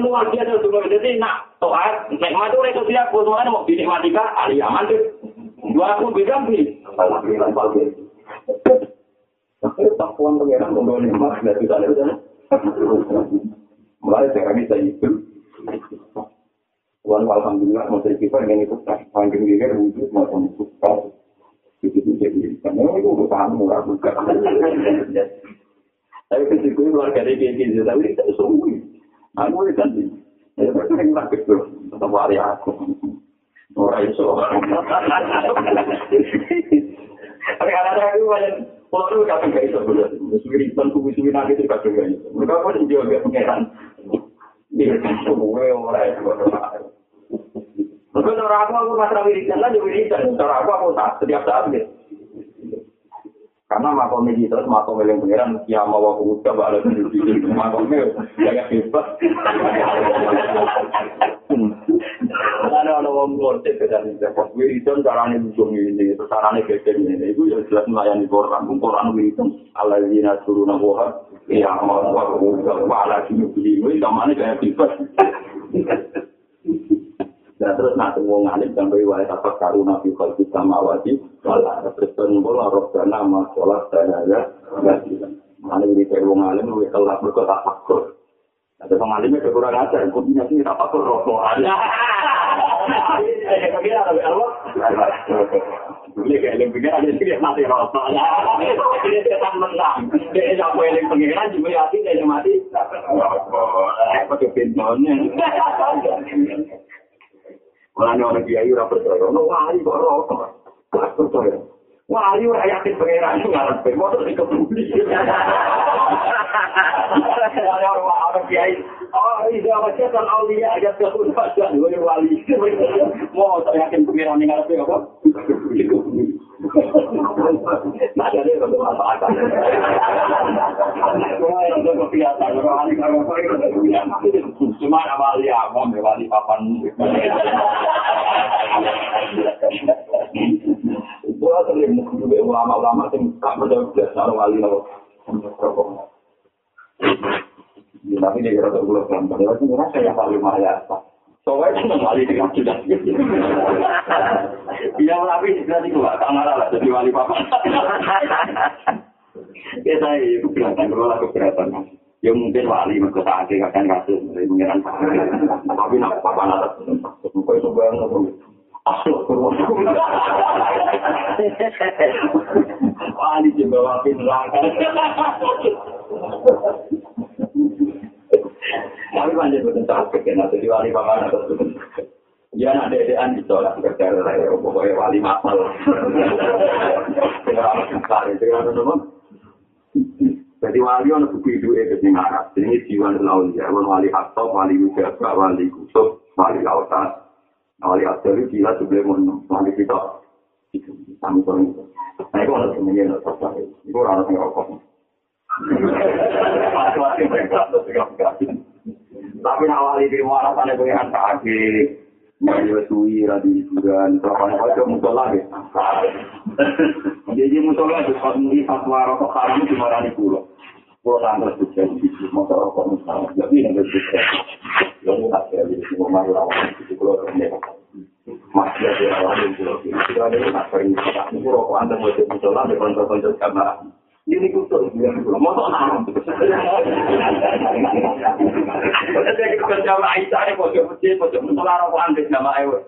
luar biasa tuh. Jadi nak soal, nek mati itu siap, semuanya mau dinikmati kah? Ali aman tuh. Dua aku. Tapi tak puan pengiran membawa nikmat dari sana. Mulai saya bisa itu. Tuhan alhamdulillah mau saya kita dengan itu tak panggil dia wujud itu kau itu jadi karena itu urusan murah bukan. Tapi ketika luar dari kayak gitu tapi itu semua. Aku kan ya berarti yang tak itu tetap hari aku. Orang itu. Tapi kadang-kadang itu banyak Kalau itu kadang gak bisa bener. Suwi dan kubu suwi nanti itu kadang gak bisa. Mereka pun juga gak pengeran. Iya, semua orang itu. Mereka cara aku, aku masalah wiridan lah, juga wiridan. Cara aku, aku tak setiap saat gitu. Karena makom ini terus makom yang pengiran, ya mau aku udah balik di sini. Makomnya kayak bebas. Ada ada orang ngortek ke dalam jawab wiridan caranya ujung ini, itu caranya gede ini. Itu ya jelas melayani Quran, Quran wiridan. Alladzina suruna woha, ya mau aku udah balik di sini. Itu namanya kayak bebas. Nah terus nak wong alim sampai wae apa karuna fi khalqi samawati wala terus nunggu roh dana ma sholat dana ya alim di wong alim luwih kelas mergo tak fakir ada wong alim itu kurang ajar kok punya sing tak fakir roh alim? Kira ada Allah Ini kayak mati mati. Mulanya orang kiai ora percaya, no wali kok. Gak percaya. Wali ora yakin pangeran itu ngarepe, motor di kebuli. Mulanya orang kiai, oh iya macam kan aulia aja kebun pada dua wali. Motor yakin pangeran ini ngarepe apa? Masalah. Cuma wali awam, wali papan. Gua sering juga ulama-ulama yang tak biasa wali lo. Tapi dia kira gue bilang, padahal sebenarnya saya paling mahal Soalnya itu wali dengan sudah. [laughs] Iya, tapi nanti gua tak marah lah jadi wali papa. [laughs] Ya saya itu keberatan, kalau lah keberatan. Ya mungkin wali mereka tak ada akan kasus, mengiran Tapi nak papa nada, bukan itu banget. Asal Wali juga wali neraka. [laughs] Tapi banyak betul sakit kan, jadi wali paman atau Ya nak dedean ditolak kerja saya, pokoknya wali masal. Dengan anak besar itu kan teman. Jadi wali ono buku itu itu sing Arab. Ini jiwa laul ya, wali hatta, wali ujaba, wali kusuk, wali lautan. Wali asal itu gila sebelum wali kita. Itu kami itu. Nah itu ada semuanya ada apa? Itu orang yang. Tapi awali di rumah rasanya pengen sakit. Mari suwi radi hiburan, terus kok musola lagi. Jadi musola itu kalau muri fatwa rokok haram itu marani pulau. Pulau lantas juga di motor rokok musola. Jadi yang berbeda. Yang tak saya di semua malu lawan itu pulau kerja. Masih ada yang pulau ini. Kita ada yang tak sering Ini rokok anda mau jadi musola di konco-konco kamar. Ini kutuk dia pulau. Motor. Jadi kerja Aisyah ini pojok masjid, pojok musola rokok anda nama Ewa.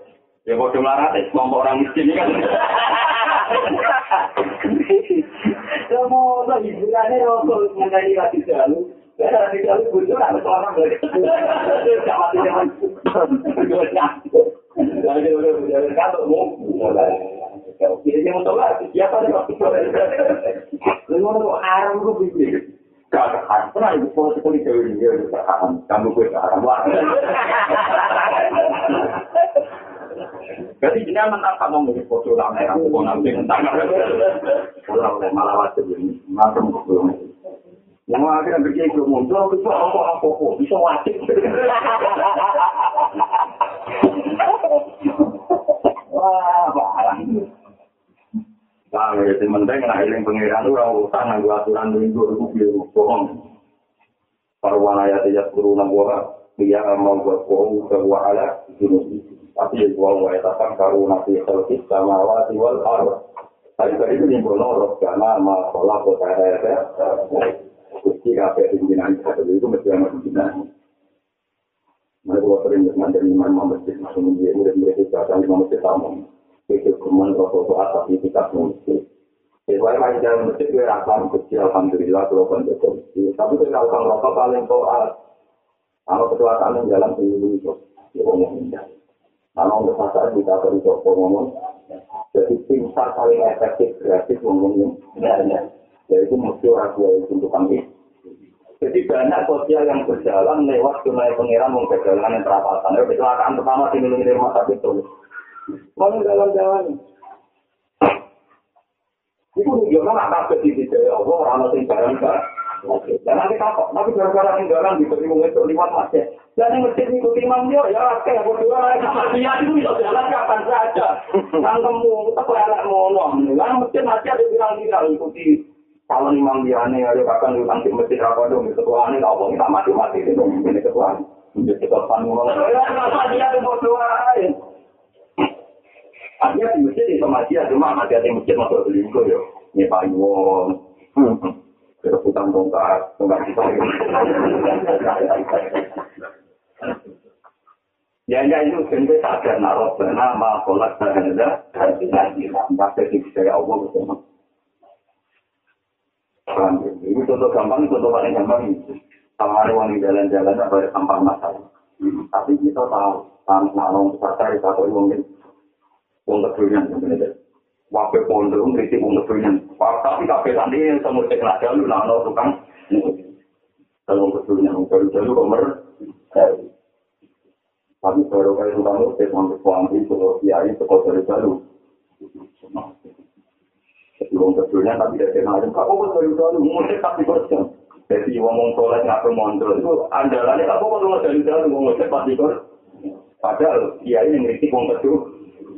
Ya pojok larat, kelompok orang miskin ini kan. Semua orang hiburannya rokok mengenai lagi jalu. Karena lagi jalu bujur ada seorang lagi. Sama tidak mampu. Lagi udah mau. Jadi mau tahu lagi siapa nih waktu itu. Lalu mau haram gue pikir. Gak haram, pernah ibu kalau sekali jauh ini dia udah haram. Kamu gue haram wah. Jadi dia mentang kamu mau foto lama ya, aku mau nanti mentang. Kalau malah wajib ini, macam itu. Yang akhirnya berjaya ke muncul, itu apa-apa, bisa wajib. Wah, Nah, ya, penting lah, yang pengiran itu orang utang, nanggu aturan minggu, itu biru, bohong. Para wanaya tidak guru nangguwa, dia mau buat bohong, ke wa'ala, Tapi ya, wa etakan karuna fi khalqis samawati wal ardh. Tapi tadi itu nimbul norok, karena ma sholah kota ya, Gusti kabeh pimpinan itu itu mesti ana pimpinan. Mereka kalau sering dengan dari imam masjid masuk menjadi murid murid itu akan imam masjid tamu. Itu kemudian rokok atas itu kita mesti. Sesuai lagi dalam masjid itu rakam kecil alhamdulillah kalau kan betul. Tapi kalau kan rokok paling toat. Kalau ketua kami jalan dulu itu, ya ngomong indah. Kalau untuk masalah kita beri toko ngomong, jadi tim sar paling efektif kreatif ngomongnya, yaitu mesti orang tua itu untuk kami. Jadi banyak sosial yang berjalan lewat sungai pengiran mengkejalan yang perapatan. Ya, kecelakaan pertama di rumah sakit itu. Kalau jalan-jalan. Itu nunjukkan anak kabeh di sisi Allah, orang yang barang Dan nanti kapok, tapi gara-gara tinggalan di beri itu lewat masjid. Dan yang masjid ikuti imam dia, ya oke, berdua sama dia itu bisa jalan kapan saja. Tangkemu, tetap elek mono. Kan masjid masjid ada bilang-bilang ikuti kalau imam dia nih ada bahkan di nanti masjid apa dong ketua ini nggak kita mati mati itu ini ketua ini ketua panwal dia itu bodoh aja artinya di masjid itu masjid cuma masjid di masjid masuk selingkuh yo ini panwal kerebutan tongkat tongkat kita Ya, ya itu sebenarnya sadar naruh benar ma kolak terhadap dan tidak tidak tidak Allah bersama. Ini contoh gampang, contoh paling gampang itu. Sama ada wangi jalan-jalan apa ada sampah masalah. Tapi kita tahu, tanah nalong besar kita tahu mungkin untuk kedulian sebenarnya. Wakil pondok ngeritik untuk kedulian. Tapi kafe tadi yang semua cek lah jalur, nah no tukang. Kalau kedulian, jalur-jalur komer. Tapi baru kali tukang itu, saya mau suami, kalau kiai, kalau jalur-jalur. Wong kedulnya tapi dari macam kamu kan dari dulu musik tapi kerja. Jadi ngomong soleh ngapain mondol itu andalannya kamu kan ngomong dari dulu ngomong musik pasti kerja. Padahal dia ini ngerti wong kedul.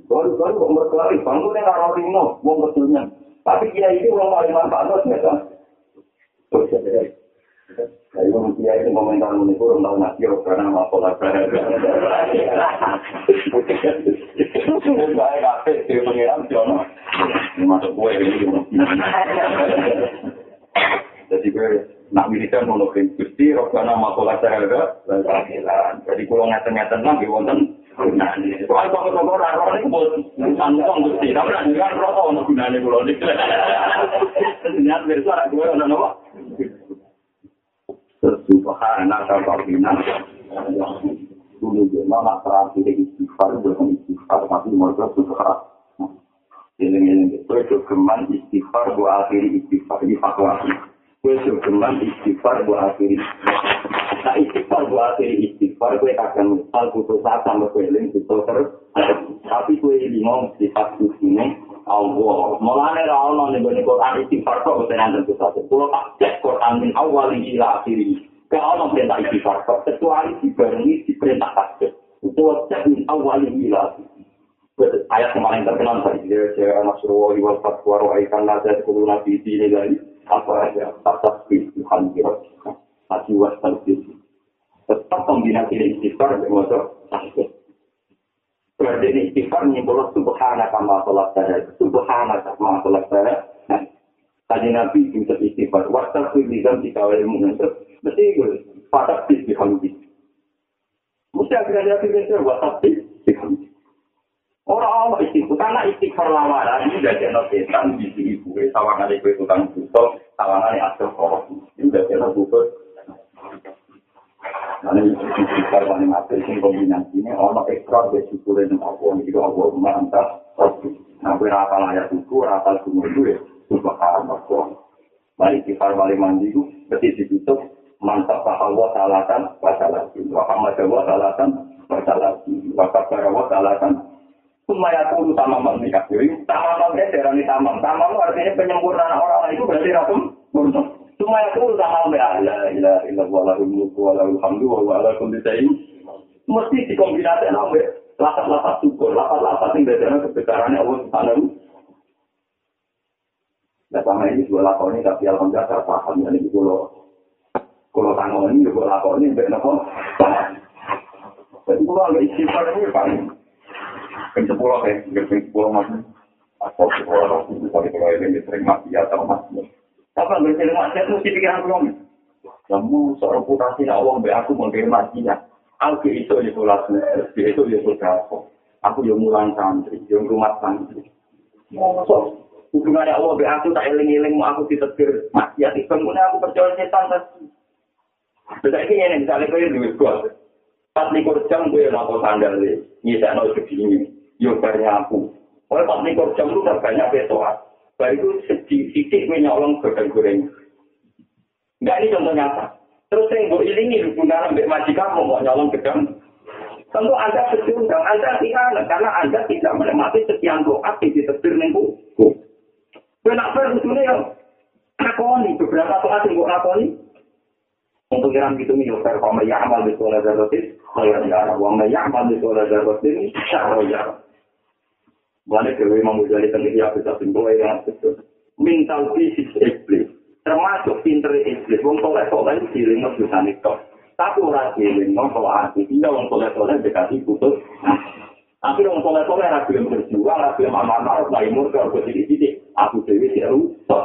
Baru baru wong berkelari bangun yang arah rino wong kedulnya. Tapi dia ini wong paling manfaat mereka. Jadi wong dia itu komentar menurut orang tahu nasi karena mau pola Saya kafe di pengiran Jono. Masuk kue ini. Jadi gue nak militer mau gusti, roksana makola sahaga. Jadi kalau ngeten-ngeten lagi wonten. Nah, soal toko-toko raro ini pun langsung gusti. Tapi nanti kan rokok untuk gunanya pulau ini. Niat bersuara gue ada apa? Subhana kabina. Dulu dia mama terakhir istighfar, bu akhiri istighfar ini fatwa kue jogeman istighfar bu akhiri nah istighfar bu akhiri istighfar kue kadang misal putus asa sama kue link putus terus tapi kue lima sifat ini Allah mulane ra ono ning gone Quran istighfar kok mesti nanten putus asa kulo tak cek Quran amin awali ila akhiri. Kalau orang perintah istighfar, kecuali dibarengi di perintah tasbih. Itu wajib min awali ila akhiri. Ayat kemarin terkenal tadi, dia saya nasruwa wal fatwa ro'aikan nazar kuluna dini lagi. Apa aja, tasbih Tuhan kira. Hati was tasbih. Tetap kombinasi istighfar dengan tasbih. Berarti ini istighfar nyimpul subhanaka ma sholat saya. Subhanaka ma sholat saya. Tadi Nabi itu istighfar. Waktu itu bisa dikawal ilmu. Mesti itu. Fatak bis dihamdi. Mesti akhirnya dia pikir dihamdi. Orang Allah istighfar. Karena istighfar lamaran ini udah jenuh setan. Di sini gue sawangan itu tukang butuh. Sawangan yang asal korok. Ini udah jenuh butuh. Karena istighfar paling apel sing kombinasi ini ono ekstrak dari syukur yang Allah itu Allah mantap. Nah, gue rapal ayat itu, rapal semua itu ya, subhanallah. Mari istighfar paling mandi itu, berarti ditutup mantap Allah salatan wa salati. Wa hamad wa salatan wa salati. Wa kabar wa salatan. Sumaya tulu sama menikah. Jadi, tamam itu darani tamam. Tamam artinya penyempurnaan orang itu berarti ratum. Cuma itu sama mbak la ilaha illallah mulku wa lahul hamdu wa. Mesti dikombinasi sampai lapat-lapat syukur, lapat-lapat yang dadana kebesarannya Allah Subhanahu. Nah, sama ini dua lakon ini tapi alhamdulillah saya paham ya ini kalau kalau tanggung ini juga lakon ini benar kok. Jadi kalau agak istighfar ini paling kan sepuluh kan, kan sepuluh macam. Atau sepuluh, kalau kalau ini sering mati atau mati. Apa nggak sering maksiat mesti pikiran belum? Kamu seorang reputasi Allah be aku mau kirim maksiat. Aku itu ya sholat dia itu ya sholat Aku yang mulang santri, yang rumah santri. So, hubungannya Allah be aku tak eling-eling mau aku ditegur maksiat. Kemudian aku percaya setan. Sudah ini yang misalnya kau yang duit gua. Pas likur jam gue mau sandal deh. Ini saya mau begini. Yo aku. Oleh pas likur jam lu udah banyak besoan. Baru itu sedikit menyolong goreng-goreng. Enggak ini contoh nyata. Terus yang gue ilingi hubungan sampai majikan mau nyolong gedang. Tentu Anda dan Anda tidak karena Anda tidak menikmati sekian doa di tebir minggu. Kenapa sebetulnya ya? Lakoni, beberapa doa yang gue lakoni. Untuk yang gitu nih, kamu ya amal di sekolah darotis, saya ya, kamu ya amal di sekolah darotis, saya ya. Mulanya Dewi Imam Ghazali tentang ya bisa simpul yang betul. Mental fisik iblis, termasuk pinter iblis. Wong soleh soleh itu siling bisa itu. Tapi orang wong kalau hati tidak wong soleh soleh dikasih putus. Tapi wong soleh soleh rapi yang berjuang, rapi yang aman maruf naik murka, gue tidik tidik. Aku Dewi tidak rusak.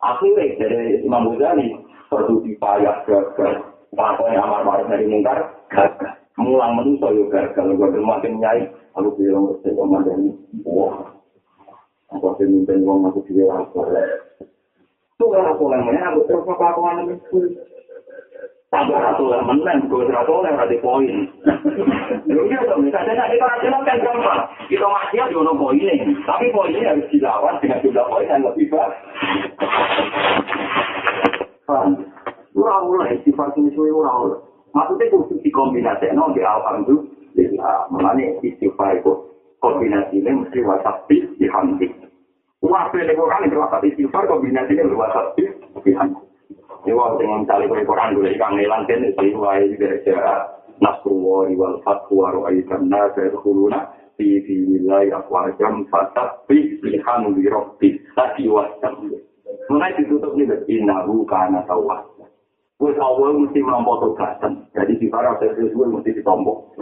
Akhirnya dari Imam Ghazali perlu dipayah gagal. Pokoknya aman maruf naik mungkar gagal. Mulang menuso yo gagal. Gue makin nyai. Aku bilang ke saya komandan wah, aku akan minta uang aku juga aku Itu kan aku lemahnya, aku terus apa aku itu. Tambah satu gue terus aku lem ada poin. Lu dia tuh, misalnya tadi para kan gampang. Kita masih ada ono poinnya, tapi poinnya harus dilawan dengan jumlah poin yang lebih banyak. Ura mulai, sifat ini suwe. Maksudnya khusus dikombinasi, no, di Alhamdulillah. Mengenai istighfar itu kombinasi ini mesti wasabi dihamdi. Wah, pilih Quran itu wasabi istighfar kombinasi ini wasabi dihamdi. Ini wah dengan cari Quran dulu ikan nelan kan itu juga cara nasruwa wal fatwa ro'aikan nasa yadkhuluna fi fi nilai afwajam fasabi bihamdi rabbi tadi wasam. Mengenai ditutup ini innahu kana tawwas. Wes awal mesti melampau tugasan. Jadi di para sesuatu mesti ditombok.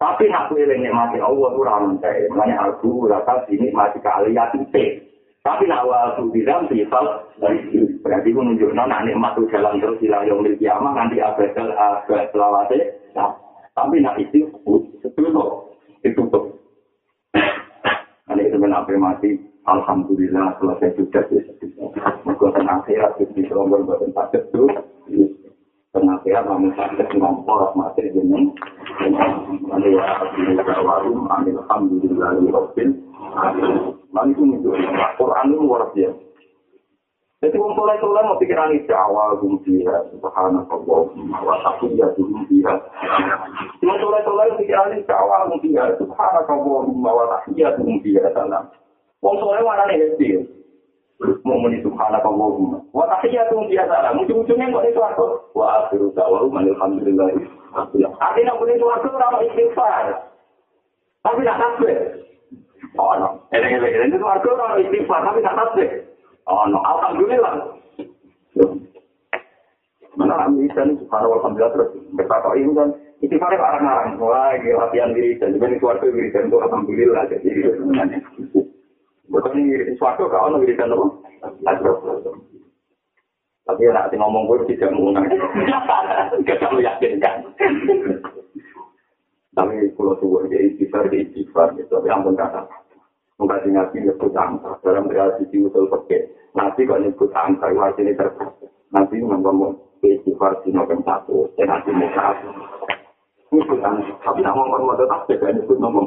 Tapi nak kue lagi mati Allah itu saya. Makanya aku rasa sini mati kali ya Tapi nak waktu di dalam sifat berarti itu menunjuk nona nikmat itu jalan terus hilang yang milik kiamat nanti abadal abad selawase. Tapi nak itu tutup, ditutup. Nanti itu benar mati. Alhamdulillah selesai sudah. Mereka tenang sehat, di serombol buatan sakit itu. Penasihat kami sakit ngompor mati ini. Ini ya Alhamdulillah Alhamdulillah Rabbil Lalu itu menunjukkan Quran itu luar biasa. Jadi orang soleh soleh mau pikiran itu awal gumpiha subhanallah wa tahiyyatuhum fiha. Orang soleh soleh pikiran itu awal gumpiha subhanallah wa tahiyyatuhum fiha salam. Orang soleh nih happy? mau muni subhanakallahumma. Wa tahiyatu biasa lah ujung-ujungnya kok itu aku wa akhiru da'wa alhamdulillah. Artinya muni itu aku ora istighfar. Tapi tak tasbih. Oh no eleng-eleng. Itu aku ora istighfar tapi tak tasbih. Oh no alhamdulillah. Mana bisa nih subhanallah alhamdulillah terus berkata ini kan istighfar orang-orang wah ini latihan diri dan juga ini keluarga diri dan itu alhamdulillah. Jadi itu sebenarnya Ini suatu kau nabi kan apa? Tapi ya nanti ngomong gue tidak mengundang. [laughs] Kita lu yakin kan? Tapi kalau tuh dia istighfar, dia istighfar gitu. Tapi ampun kata. Mengkaji nabi nyebut angka. Dalam realisasi usul pakai. Nabi kok nyebut angka, itu artinya terbatas. Nabi ngomong istighfar di nomor satu. Dan nanti mau satu. Nyebut angka. Tapi nak ngomong mau tetap, dia nyebut ngomong.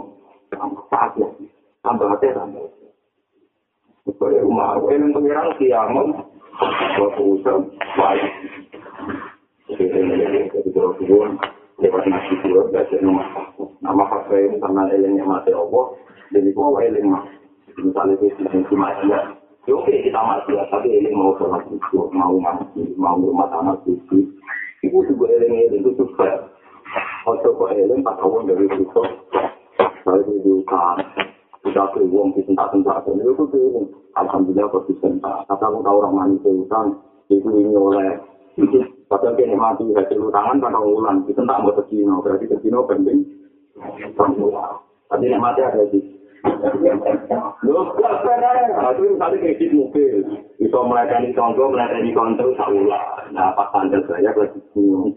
Satu. Tambah hati, tambah. Supaya rumah yang pengiran kiamat waktu usaha baik. Jadi ini jadi kalau turun lewat nasi turun baca nama nama ini karena elengnya mati Allah jadi kau eleng mah. Misalnya itu sisi mati ya oke kita mati ya tapi eleng mau sholat itu mau mati mau rumah tanah suci. Itu juga eleng itu sukses Ojo kok eleng pas awal dari itu Kalau kan kita ke uang di tempat-tempat dan itu tuh alhamdulillah konsisten kata aku tahu orang manis utang itu ini oleh padahal kini mati hasil utangan pada ulang kita tak mau Cina. Berarti Cina penting. Tapi mati ada di Itu bisa melayani contoh, melayani kontrol, saulah. Nah, pas tanda saya bingung.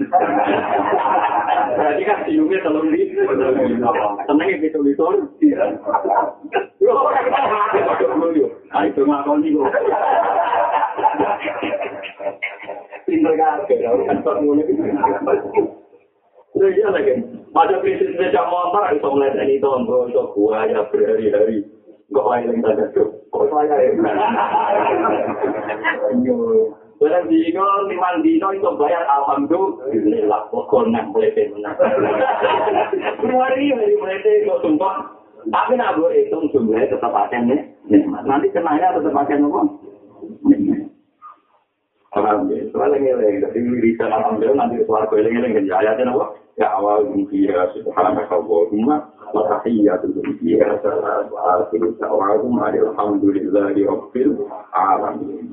Berarti kan siungnya telur di, ya gitu gitu. Loh, nah itu ngakon nih loh. Pinter kan, kan formulnya Iya lagi. Pada prinsip sepeda motor, itu melihat ini tombol, itu buaya berhari-hari. Enggak lain yang tanda tuh. Kok saya ya? [laughs] Barang dino, liman dino itu bayar alhamdulillah. Pokok nang melete menang. Hari hari melete kok sumpah. Tapi nak gue hitung jumlahnya tetap akan nih. Nanti kenanya tetap akan apa? Alhamdulillah, soalnya ngeleng, tapi bisa alhamdulillah nanti suara gue ngeleng kan ayatnya apa? Ya awal dia subhanaka Allahumma wa tahiyyatu fiha salam wa akhiru da'wahum alhamdulillahi rabbil alamin.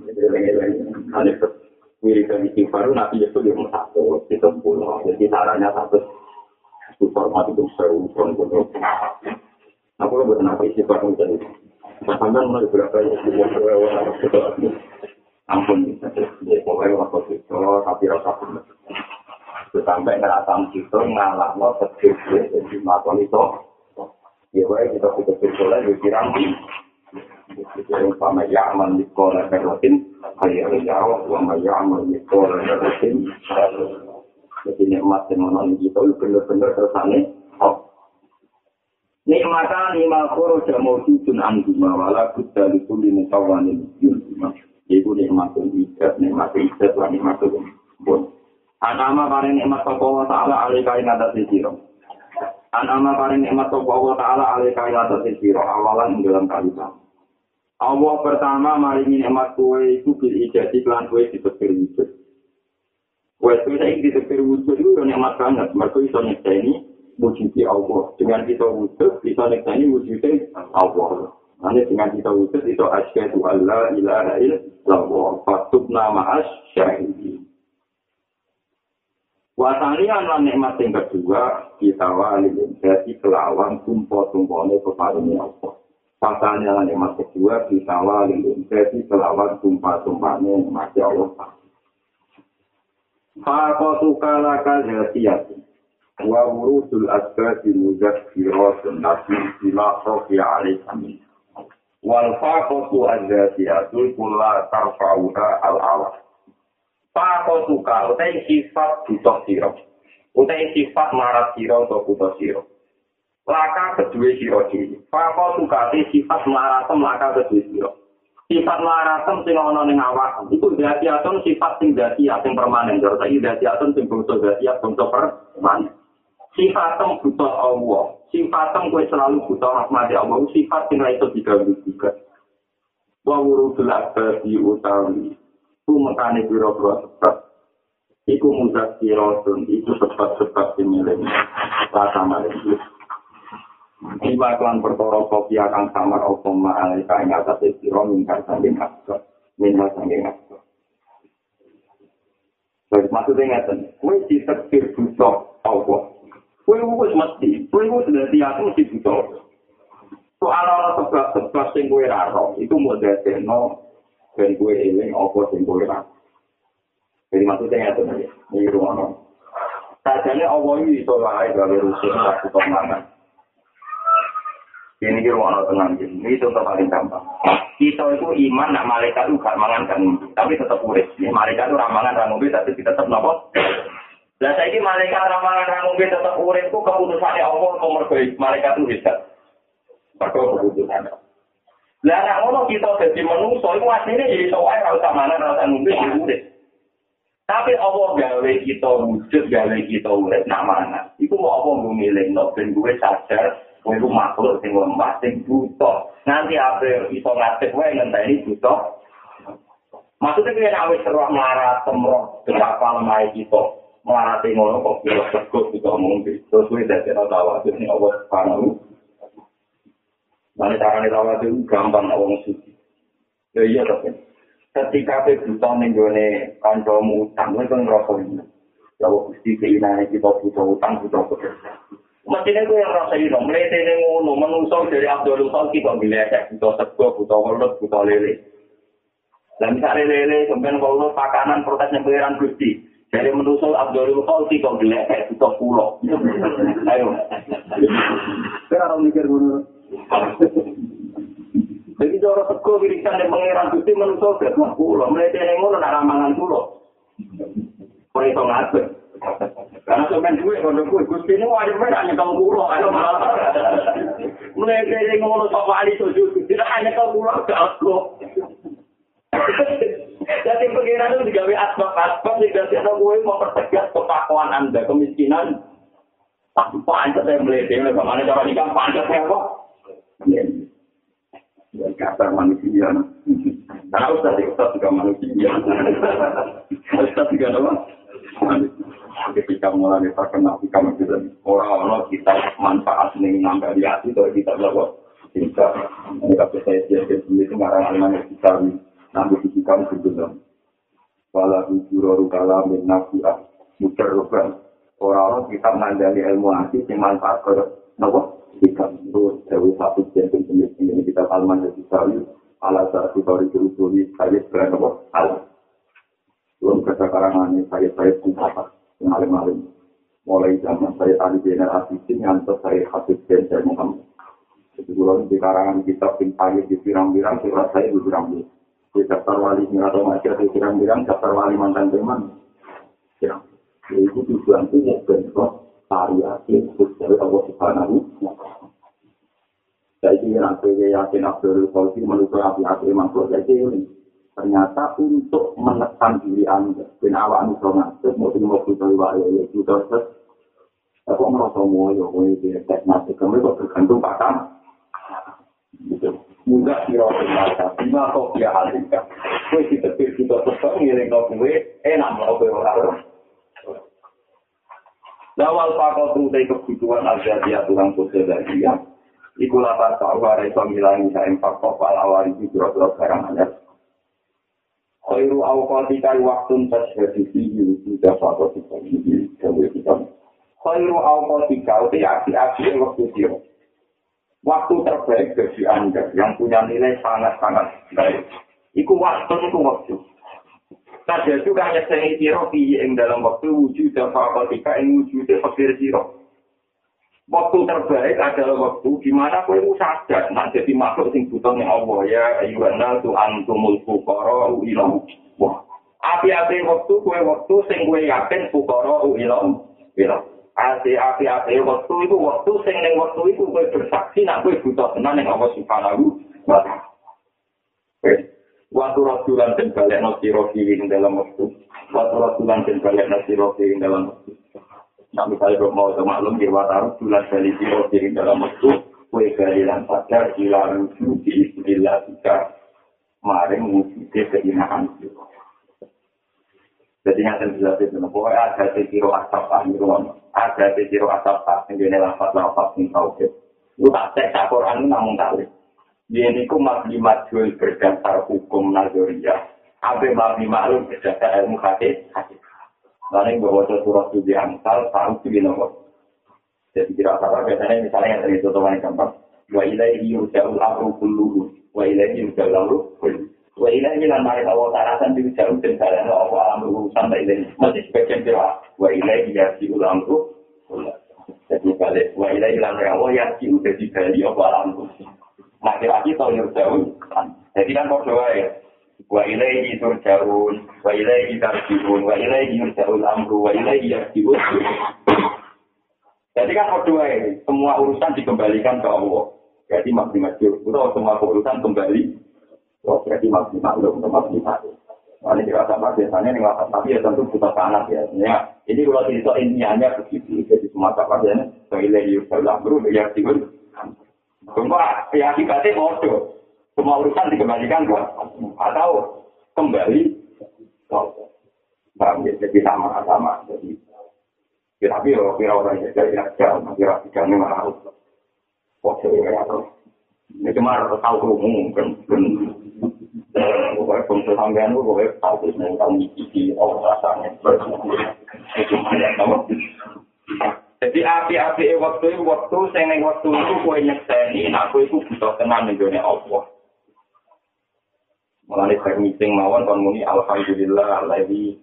Wiridan istighfar nanti itu dia satu itu puluh. Jadi caranya satu super mati itu seru pun pun. Aku lo buat nabi istighfar menjadi. Sampai mulai berapa ya istighfar ampun ya pokoknya waktu itu tapi rasa pun sampai ngerasa itu ngalah lo sedih jadi makon itu. Ya baik kita kita kita lagi kirang jadi sama ya aman di berlatin hari hari jawab sama ya aman di sekolah berlatin jadi nikmat yang mana kita benar-benar tersane oh. Nikmatan lima koro jamu sujun angguma wala buddha likuli mutawanin yun. Ibu nikmatul ijab, nikmatul ijab, lan nikmatul pun. Anama paring nikmat sapa wa ta'ala alika ing atas sira. Anama paring nikmat sapa wa ta'ala alika ing atas sira awalan ing dalam kalimat. Allah pertama maringi nikmat kuwe iku bil ijati lan kuwe dipekir wujud. Kuwe kuwe saiki dipekir wujud itu nikmat banget, mergo iso nyekseni wujudi Allah. Dengan kita wujud, bisa nyekseni wujudnya Allah. Nanti dengan kita wujud itu asyhadu alla ilaha illallah fatub nama asyhadi. Wasanian lan nikmat yang kedua kita wali jadi kelawan tumpo-tumpone peparingnya Allah. Pasanya lan nikmat kedua kita wali jadi kelawan tumpah-tumpahnya nikmat Allah. Fakotu kalaka jasiyati wa wurusul asbati muzakkiratun nasi bila sofi alaih amin. wal faqatu adzatiyatul kulla tarfa'uha al awal faqatu ka utai sifat butuh sira. Utai sifat marat sira atau butuh sira. Laka kedua sira dhewe. Faqatu ka sifat maratem laka kedua sira. Sifat maratem sing ana ning awak iku dzatiyatun sifat sing dzatiyat sing permanen jare saiki dzatiyatun sing bangsa dzatiyat bangsa permanen. Sifatem butuh Allah. Sifatem kue selalu butuh rahmat Allah. Sifat yang itu diganggu juga. Wa wurudul abadi utawi ku mekane pira-pira sebab iku mudah siratun iku sebab-sebab similen rasa maring Iba klan perkara kopi akan samar apa ma'alai kain atas siro mingkar sangking asal. Minhal sangking asal. Jadi maksudnya ngeten, kue ditekir butuh Allah. Kue wis mesti, kue wis sudah diaku mesti butuh. Soal ana sebab-sebab sing kue raro, itu mau dadekno ben kue eling apa sing kue raro. Jadi maksudnya ngeten, ini rumah Sajane Allah ini iso wae gawe rusuh satu tomangan. Ini kira mau tenang ini contoh paling gampang. Kita itu iman, nak malaikat itu gak mangan kan, tapi tetap urip. Ini malaikat itu ramangan ramumbi, tapi tetap nopo. Lah saya ini malaikat ramangan ramumbi tetap urip itu keputusannya Allah nomor baik. Malaikat itu bisa. Pakai keputusannya. Lah nak ngono kita jadi manusia itu aslinya jadi soal rasa mana rasa ngumpi urip. Tapi Allah gawe kita wujud, gawe kita urip nak mana. Iku mau apa milih, no, ben gue sadar, Kowe iku makhluk sing lemah, sing buta. Nanti ape iso ngadeg wae ngenteni buta. Maksudnya kaya nak wis roh melarat temroh betapa lemah kita. Melarati ngono kok kira sekut kita mungkin. Terus kowe dadi ora tahu ini Allah Subhanahu. Mane carane rawat itu gampang wong suci. Ya iya tapi ketika kowe buta ning gone kancamu utang, kowe kan ngrasa ini. Ya wong mesti keinane kita buta utang, buta pekerjaan. Mestinya itu yang rasa ini, melete ini ngono, menusuk dari Abdul Khalki kok bilecek, butuh sego, butuh welut, butuh lele. Dan misalnya lele, kemudian kalau pakanan protesnya pengiran Gusti, dari menusuk Abdul Khalki kok bilecek, butuh pulau. Ayo. Kita harus mikir dulu. Jadi cara sego wirisan dari pengiran Gusti menusuk, butuh pulau. Melete ini ngono, nak ramangan pulau. Kau itu ngadeg. Karena sampean duwe kono kuwi Gusti nu wajib ora nyekel kula ayo malah. Mulai dari ngono sok wali sujud tidak hanya kau kula ke aku. Jadi pengiran itu digawe sehingga tidak gue mempertegas kepakuan anda kemiskinan. Panjat saya melihat bagaimana cara nikah panjat saya kok. Ya, kasar manusia. Nah, Ustaz, Ustaz juga manusia. Ustaz juga apa? ketika mulai terkenal di kamar kita orang-orang kita manfaat nih nambah di hati kalau kita bawa kita ini kalau saya jadi itu marah dengan kita nambah di kita sebelum wala hujur rukala min nafiah muter rukan orang-orang kita mengandali ilmu hati yang manfaat ke nopo kita itu dewi satu jentuh jenis ini kita kalman dari kita ala saat kita disuruh saya nopo al belum kesakarangan ini saya saya pun alim-alim. Mulai zaman saya tadi benar asisin ngantos saya hadis dan saya Muhammad. Jadi kalau di karangan kitab yang pagi di pirang-pirang, surat saya di pirang-pirang. Di daftar wali atau masih di pirang-pirang, daftar wali mantan teman. Ya, itu tujuan itu ya bentuk variasi dari Allah Subhanahu Saya kira aku yakin Abdul Qasim menurut api-api makhluk, saya ini ternyata untuk menekan diri anda dan awak anda sama mau tinggal mau kita luar ya itu terus aku merasa mau ya mau itu tes nanti kamu kok tergantung pakam gitu mudah kira kira lima kok dia hasilkan kue kita pikir kita tetap ngiring kau kue enak mau kue orang Lawal pakau tuh dari kebutuhan aja dia tulang sosial dari dia. Iku lapar tahu ada itu ngilangi saya empat awal itu berapa barang ada. khairu awqatika waqtun tashhadu fihi sudah satu kita ini kalau kita khairu awqatika itu api-api waktu dia waktu terbaik bagi anda yang punya nilai sangat-sangat baik itu waktu itu waktu Saja juga hanya saya siro yang dalam waktu wujud dan fakultika yang wujud fakir siro. Waktu terbaik adalah waktu di mana kau itu sadar, nah jadi makhluk sing butuh nih Allah ya, ayuhana tu antumul fukara uilam. Wah, api-api waktu kue waktu sing kue yakin fukara uilam. Ilam. Ati api-api waktu itu waktu sing neng waktu itu kue bersaksi, nak kue butuh tenan yang Allah subhanahu wa ta'ala. Waktu rasulan dan balik nasi rofi dalam waktu. Waktu rasulan dan balik nasi rofi dalam waktu. Nah, misalnya kalau mau maklum di Wataru, bulan dari Tiro diri dalam waktu, kue dari dan sadar, gila rujuk, di istilah kita. maring wujudnya keinaan siro. Jadi yang jelas itu, pokoknya ada siro asap pahirwan, ada siro asap pahirwan, yang jenis lafad-lafad yang tauhid. Lu tak cek tak Quran namun kali. Dia ini ku maklimat jual berdasar hukum Nazariyah. Abe maklimat berdasar ilmu hadis. Lalu bahwa surat suci Amsal, tahu sih nomor. Jadi kira apa biasanya misalnya yang tadi itu teman gampang. Wa ilaihi yurja'ul amru kulluhu. Wa ilaihi amru kulluhu. Wa ilaihi lan mari Allah tarasan yurja'ul den dalan Allah alam urusan ta ilaihi. Masih sebagian kira wa ilaihi amru kulluhu. Jadi balik wa ilaihi lan Allah yarji'u dadi bali Allah alam urusan. Nah kira-kira tau yurja'ul. Jadi kan berdoa ya. Wa ilaihi turja'un, wa ilaihi tarji'un, wa ilaihi yurja'ul amru, wa ilaihi yarji'ul Jadi kan berdua ini, semua urusan dikembalikan ke Allah. Jadi maksimal itu semua urusan kembali. Oh, jadi maksimal belum maksimal. Nah, ini dirasa biasanya ini nggak tapi ya tentu buta panas ya. Ya, ini kalau cerita intinya begitu. Jadi semua kapasitasnya, soalnya yusalah bro, ya sih Cuma ya akibatnya bodoh. Semua urusan dikembalikan ke atau kembali. Paham ya? Jadi sama-sama. Jadi tapi yo kira orang ya jadi aja, kira tiga ini malah. Oke, ya tuh. Ini cuma tahu kerumuh kan, kan. Pokoknya bangsa sampean itu pokoknya tahu mau tahu ngisi oh rasanya. Itu ada tahu. Jadi api-api waktu itu waktu saya neng waktu itu kue nyekseni, aku itu butuh tenang nih dunia Allah. Mulai saya meeting mawon kon muni alhamdulillah lagi.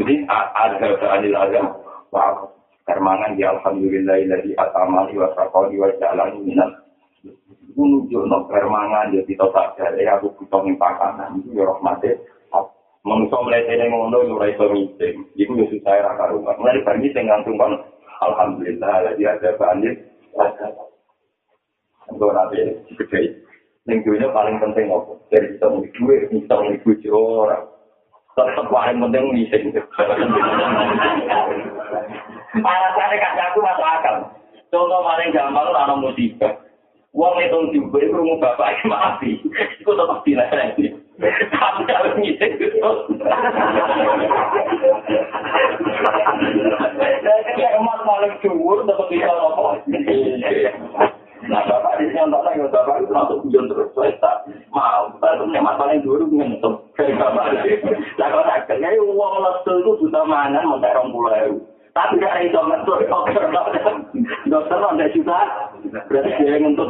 Jadi ada adil ada wa kermangan di alhamdulillah dari atamali wa sakoli wa jalan minat menuju no kermangan jadi total dari aku butuh pakanan itu ya rahmatnya manusia melihat ini ngono iso meeting itu ya susah ya raka rumah mulai dari meeting langsung kan alhamdulillah lagi ada banjir untuk nanti gede yang paling penting apa dari kita mau duit kita mau orang tetap paling penting ngising. Alasannya kasih aku masuk akal. Contoh paling gampang itu ada musibah. Uang itu juga itu rumah bapak itu mati. Itu tetap dilarang. Tapi kalau ngising itu. Jadi emas paling jujur tetap bisa ngomong. Nah, bapak di sini nonton lagi, bapak itu langsung hujan terus. Saya tak mau, tapi yang paling dulu ngentuk. Kayak bapak di sini. Nah, kalau tak kena, uang lesu itu buta mangan, mau terong pulau. Tapi ada itu ngentuk, dokter, dokter. Dokter ada juga. Berarti dia yang ngentuk.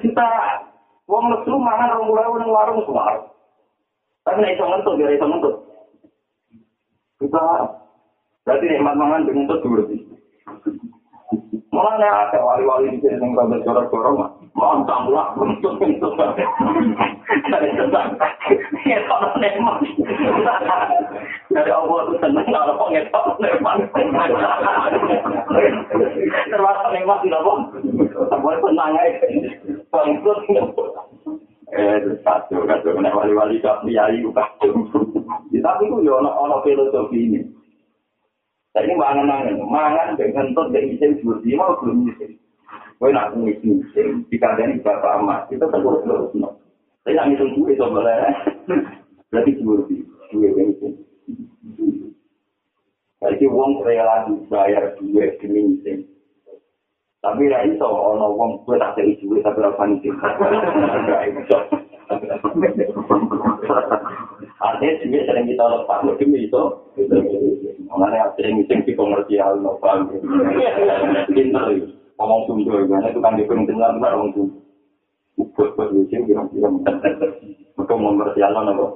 Kita, uang lesu mangan orang pulau, orang warung semua. Tapi gak itu ngentuk, gak itu ngentuk. Kita, berarti nikmat mangan dengan dulu sih. Mulanya ada wali-wali di sini yang rada jorok-jorok mah. Mantap lah, bentuk-bentuk. Dari tentang ngetok neman. Dari Allah itu senang kalau kok ngetok neman. Termasuk neman tidak bang. Boleh senang aja. Bangkrut. Eh, satu, satu, wali-wali tak priayi, Tapi itu ya ono filosofi ini. Tapi mangan-mangan, mangan dengan kentut dan isim seperti mau belum isim. Kau nak ngisi isim, dikandani bapak amat, kita terus terus no. Tapi nak ngitung gue sebenarnya, berarti seperti gue yang isim. Jadi uang rela dibayar gue demi isim. Tapi lah itu ono uang gue tak jadi gue tapi rasa isim. Artinya sih sering kita lepas, mungkin itu. Mengenai sering sering di komersial, lepas. Pinter, ngomong sumber, karena itu kan di pentingnya benar ngomong sumber. Buat buat lucu, kira-kira. Maka komersial apa?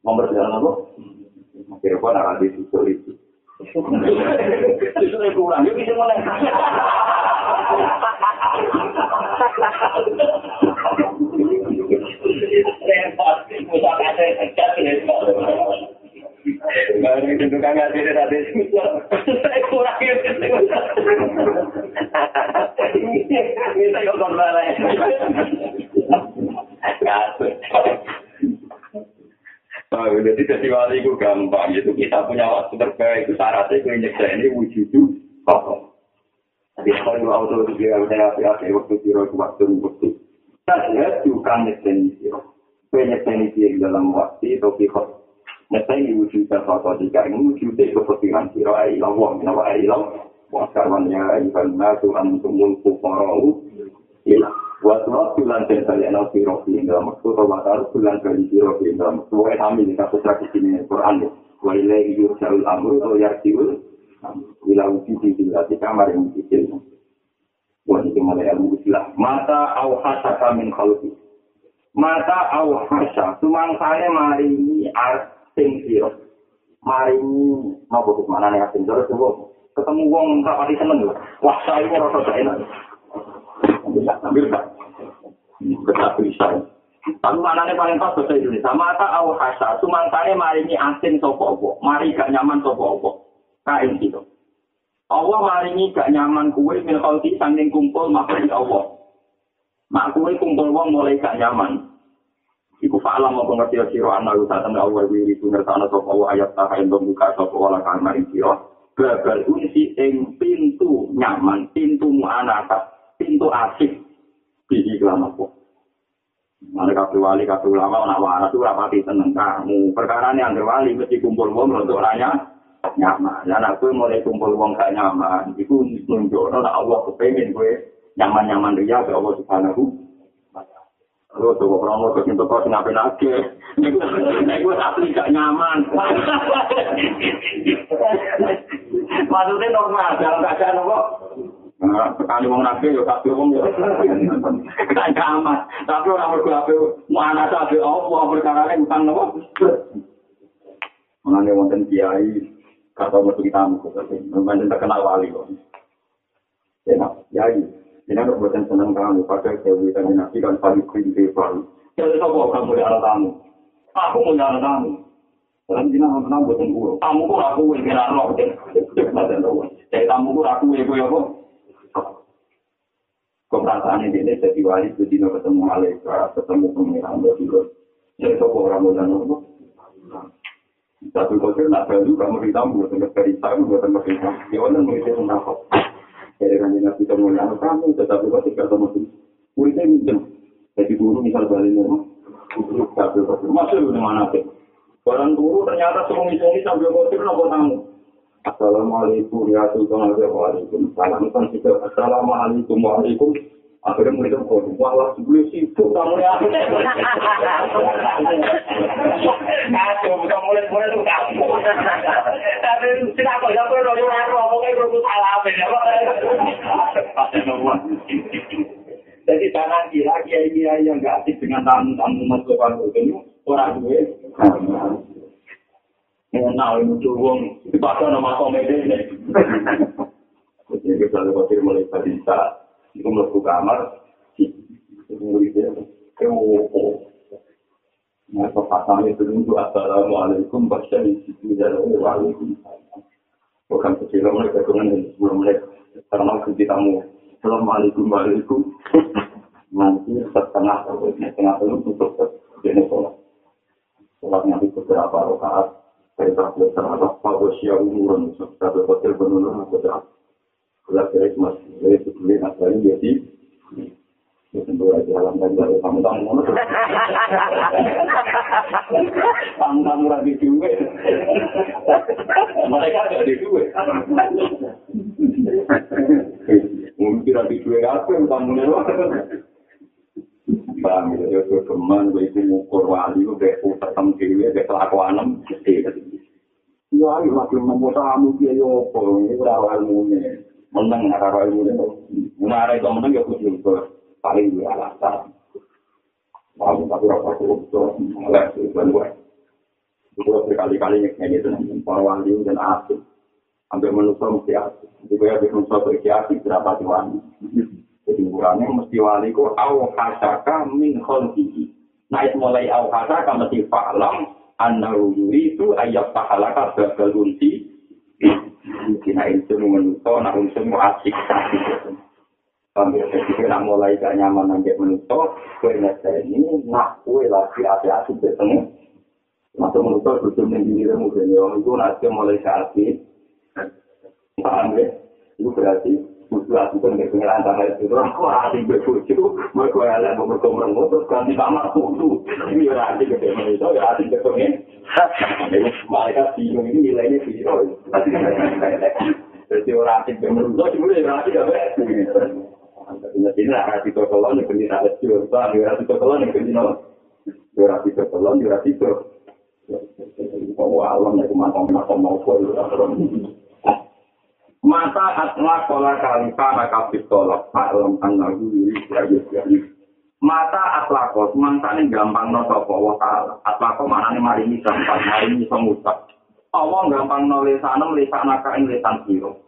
Komersial apa? Kira-kira nak ada susu itu. Susu kurang, yuk bisa mulai. repot musuh kate tegas repot Baru itu kan nggak ada ada saya kurang ya bisa yuk kembali Oh, jadi jadi wali itu gampang, itu kita punya waktu terbaik, itu syaratnya itu injek ini wujud itu kosong. Tapi kalau auto itu dia udah hati-hati waktu kira waktu waktu Saya juga nyeteni siro. Kue nyeteni siro dalam waktu itu kikot. Nyeteni wujud sesuatu jika ini wujud itu kepikiran siro. Ayo Allah, kenapa ayo Allah. Waskarwan ya ayuhan nasu antumul fukarau. Ila. Wasrat bulan dan kalian siro di dalam waktu. Watar bulan kali siro di dalam waktu. Wahai kami di satu tradisi ini Quran. Wa ilaihi yurja'ul amru atau yarji'ul. Ila wujud di kamar yang kecil. Wah, itu mulai ilmu istilah. Mata au hasaka min khalqi. Mata au hasa. Sumangsane mari ini asing siro. Mari ini, mau butuh mana nih siro, coba. Ketemu wong tak pati seneng. Wah, saya ini rasa enak. Ambil tak? Bisa, bisa. Tapi mana nih paling pas bahasa Indonesia. Mata au hasa. Sumangsane mari ini asing sopo-opo. Mari gak nyaman sopo-opo. Kain siro. Allah maringi gak nyaman kue min khalqi sanding kumpul makhluk Allah. Mak kue kumpul wong mulai gak nyaman. Iku fa'alam apa ngerti sira ana usaten Allah wiri sungertana sapa Allah ayat ta ing buka sapa wala kang maring sira. Babal unsi ing pintu nyaman, pintu muanata, pintu asik di iklan apa. Mana kabeh wali kabeh ulama ana waras ora pati seneng kamu. Perkara ini anggere wali mesti kumpul wong untuk raya nyaman. Dan aku mulai kumpul uang gak nyaman, itu nunjuk, nah Allah kepengen gue nyaman-nyaman dia ke Allah subhanahu Lu tuh kok orang mau kesintu kau ngapain aja? Nek gue asli gak nyaman. [laughs] Maksudnya normal, dalam keadaan apa? Sekali wong nabi yo kabeh wong yo gak nyaman. Tapi orang mergo ape mau anak ape apa perkara utang nopo? Mengenai wonten kiai kata metu tamu memang terkenal wali kok ya ya ini kan buatan senang kamu pakai dewi dan nabi kan paling kiri paling jadi apa kamu di anak tamu aku mau jalan tamu dalam dina nggak pernah buatan gue tamu kok aku yang kira roh jadi tamu kok aku gue apa keperasaan ini jadi wali itu dina ketemu malaikat ketemu pengiran berarti jadi apa orang mau jalan Satu kotor nak baju kamu ditamu buat tempat cerita buat tempat cerita. Ya orang mungkin mendapat. Jadi kan nabi kamu yang kamu tetapi kotor ketemu tuh. Muridnya minjem. Jadi guru misal balik kotor. Masuk di mana sih? Orang guru ternyata semua ngisongi sambil kotor nopo tamu. Assalamualaikum ya Sultan Waalaikumsalam. Kan kita Assalamualaikum Waalaikum. Akhirnya itu kok, malah sebelum sibuk kamu ya. Kacau, bukan murid-murid itu kamu. Tapi kok, ya aku yang royo aku, ngomongnya itu salah, ya Jadi jangan kira kiai-kiai yang gak asik dengan tamu-tamu masuk itu orang gue. Mengenal itu wong, dipakai nama komedi ini. Jadi kita lepas mulai bisa Iku mlebu kamar, iku muridnya. Nah, itu Assalamualaikum, baca di situ, dan Waalaikumsalam. Bukan kecil, mereka sebelum mereka, karena kita tamu, Assalamualaikum, Waalaikum. Nanti setengah, setengah itu tutup, jadi sholat. Sholatnya itu beberapa rakaat, tak boleh terhadap Pak Bosya Umurun, sebagai hotel penurunan beberapa. Kalau kira cuma dari sebelum asal jadi tentu aja alam dan baru kamu tamu tamu tamu lagi duwe mereka ada di duwe mungkin lagi duwe apa yang tamu nih Bang, ya, itu teman, itu ngukur wali, itu kayak utam dewi, kayak kelakuan, Ya, ayo, lagi nemu tamu, dia yopo, ini berawal ilmunya. menang karo ilmu itu. Menara itu menang ya kudu itu paling dua alasan. Mau tapi rasa itu mulai itu gue. Itu berkali-kali nyeknya itu para wali dan asik. Sampai manusia mesti asik. Jadi gue habis manusia berarti asik berapa wali. Jadi ukurannya mesti wali ku au hasaka min kholqihi. Nah itu mulai au hasaka mesti fa'lam annahu yuridu ayyaf tahalaka babal unsi mungkin itu menuso, nak unsur mau asik Sambil jadi nak mulai gak nyaman nanti menuso, kue nasi ini nak kue lagi asik bertemu. Masuk menuso berjum yang diri mungkin ya, itu nasi mulai asik. Paham ya? Itu berarti Kudu aku kan gak pengeran tanggal itu, aku hati gue bucu, mereka mereka merengut, terus ganti kamar kudu. Ini ya hati gede itu, ya hati gede pengen. Mereka bingung ini nilainya zero. Jadi orang hati gede merengut, cuma ya hati baik. Ini hati tokolon, yang berdiri ada juta, ya hati tokolon, yang berdiri ya hati tokolon, ya hati tokolon. Kau alam ya kemana-mana mau Mata atla kola kalika nakabit tolak Fa'lam annahu yuri yuri Mata atla kos mantane gampang no sopo wa ta'ala Atla kos mana nih marini gampang, marini semutak Allah gampang no lesanem lesan naka ing lesan siro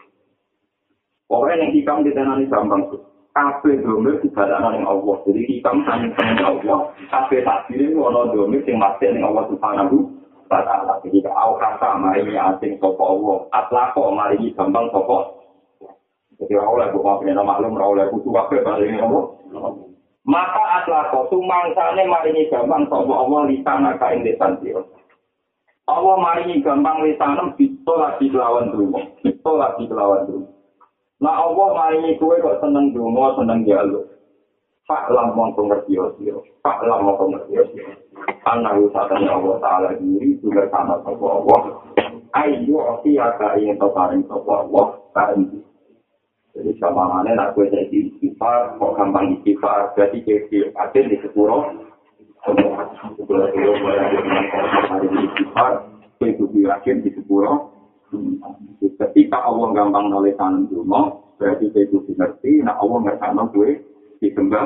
Pokoknya yang hikam ditenani gampang tuh Kafe domir dibadana ning Allah. Jadi hikam seneng Allah. Kafe takdirin wono domir sing masih ning Allah subhanahu ta'ala. Jadi kau kata mari asing sopo Allah. Atlako mari gampang sopo. Jadi oleh buka punya maklum, oleh kutu wakil balik ini Allah. Maka atlako sumangsane mari gampang sopo Allah lisana kain desan siro. Allah mari gampang lisanem bisa lagi lawan dulu. Bisa lagi lawan dulu. Nah Allah mari kue kok seneng dulu, seneng jalur. Pak lam mongko ngerti sira. Pak lam mongko ngerti sira. Ana usatane Allah taala diri juga sama sapa Allah. Ayo ati aka ing to paring sapa Allah kaen. Jadi sama mana nak kue jadi istighfar, kok gampang istighfar, berarti ada di itu ada di itu sepuro. Ketika Allah gampang nulis tanam dulu, berarti kue itu ngerti, nah Allah ngerti gue disembah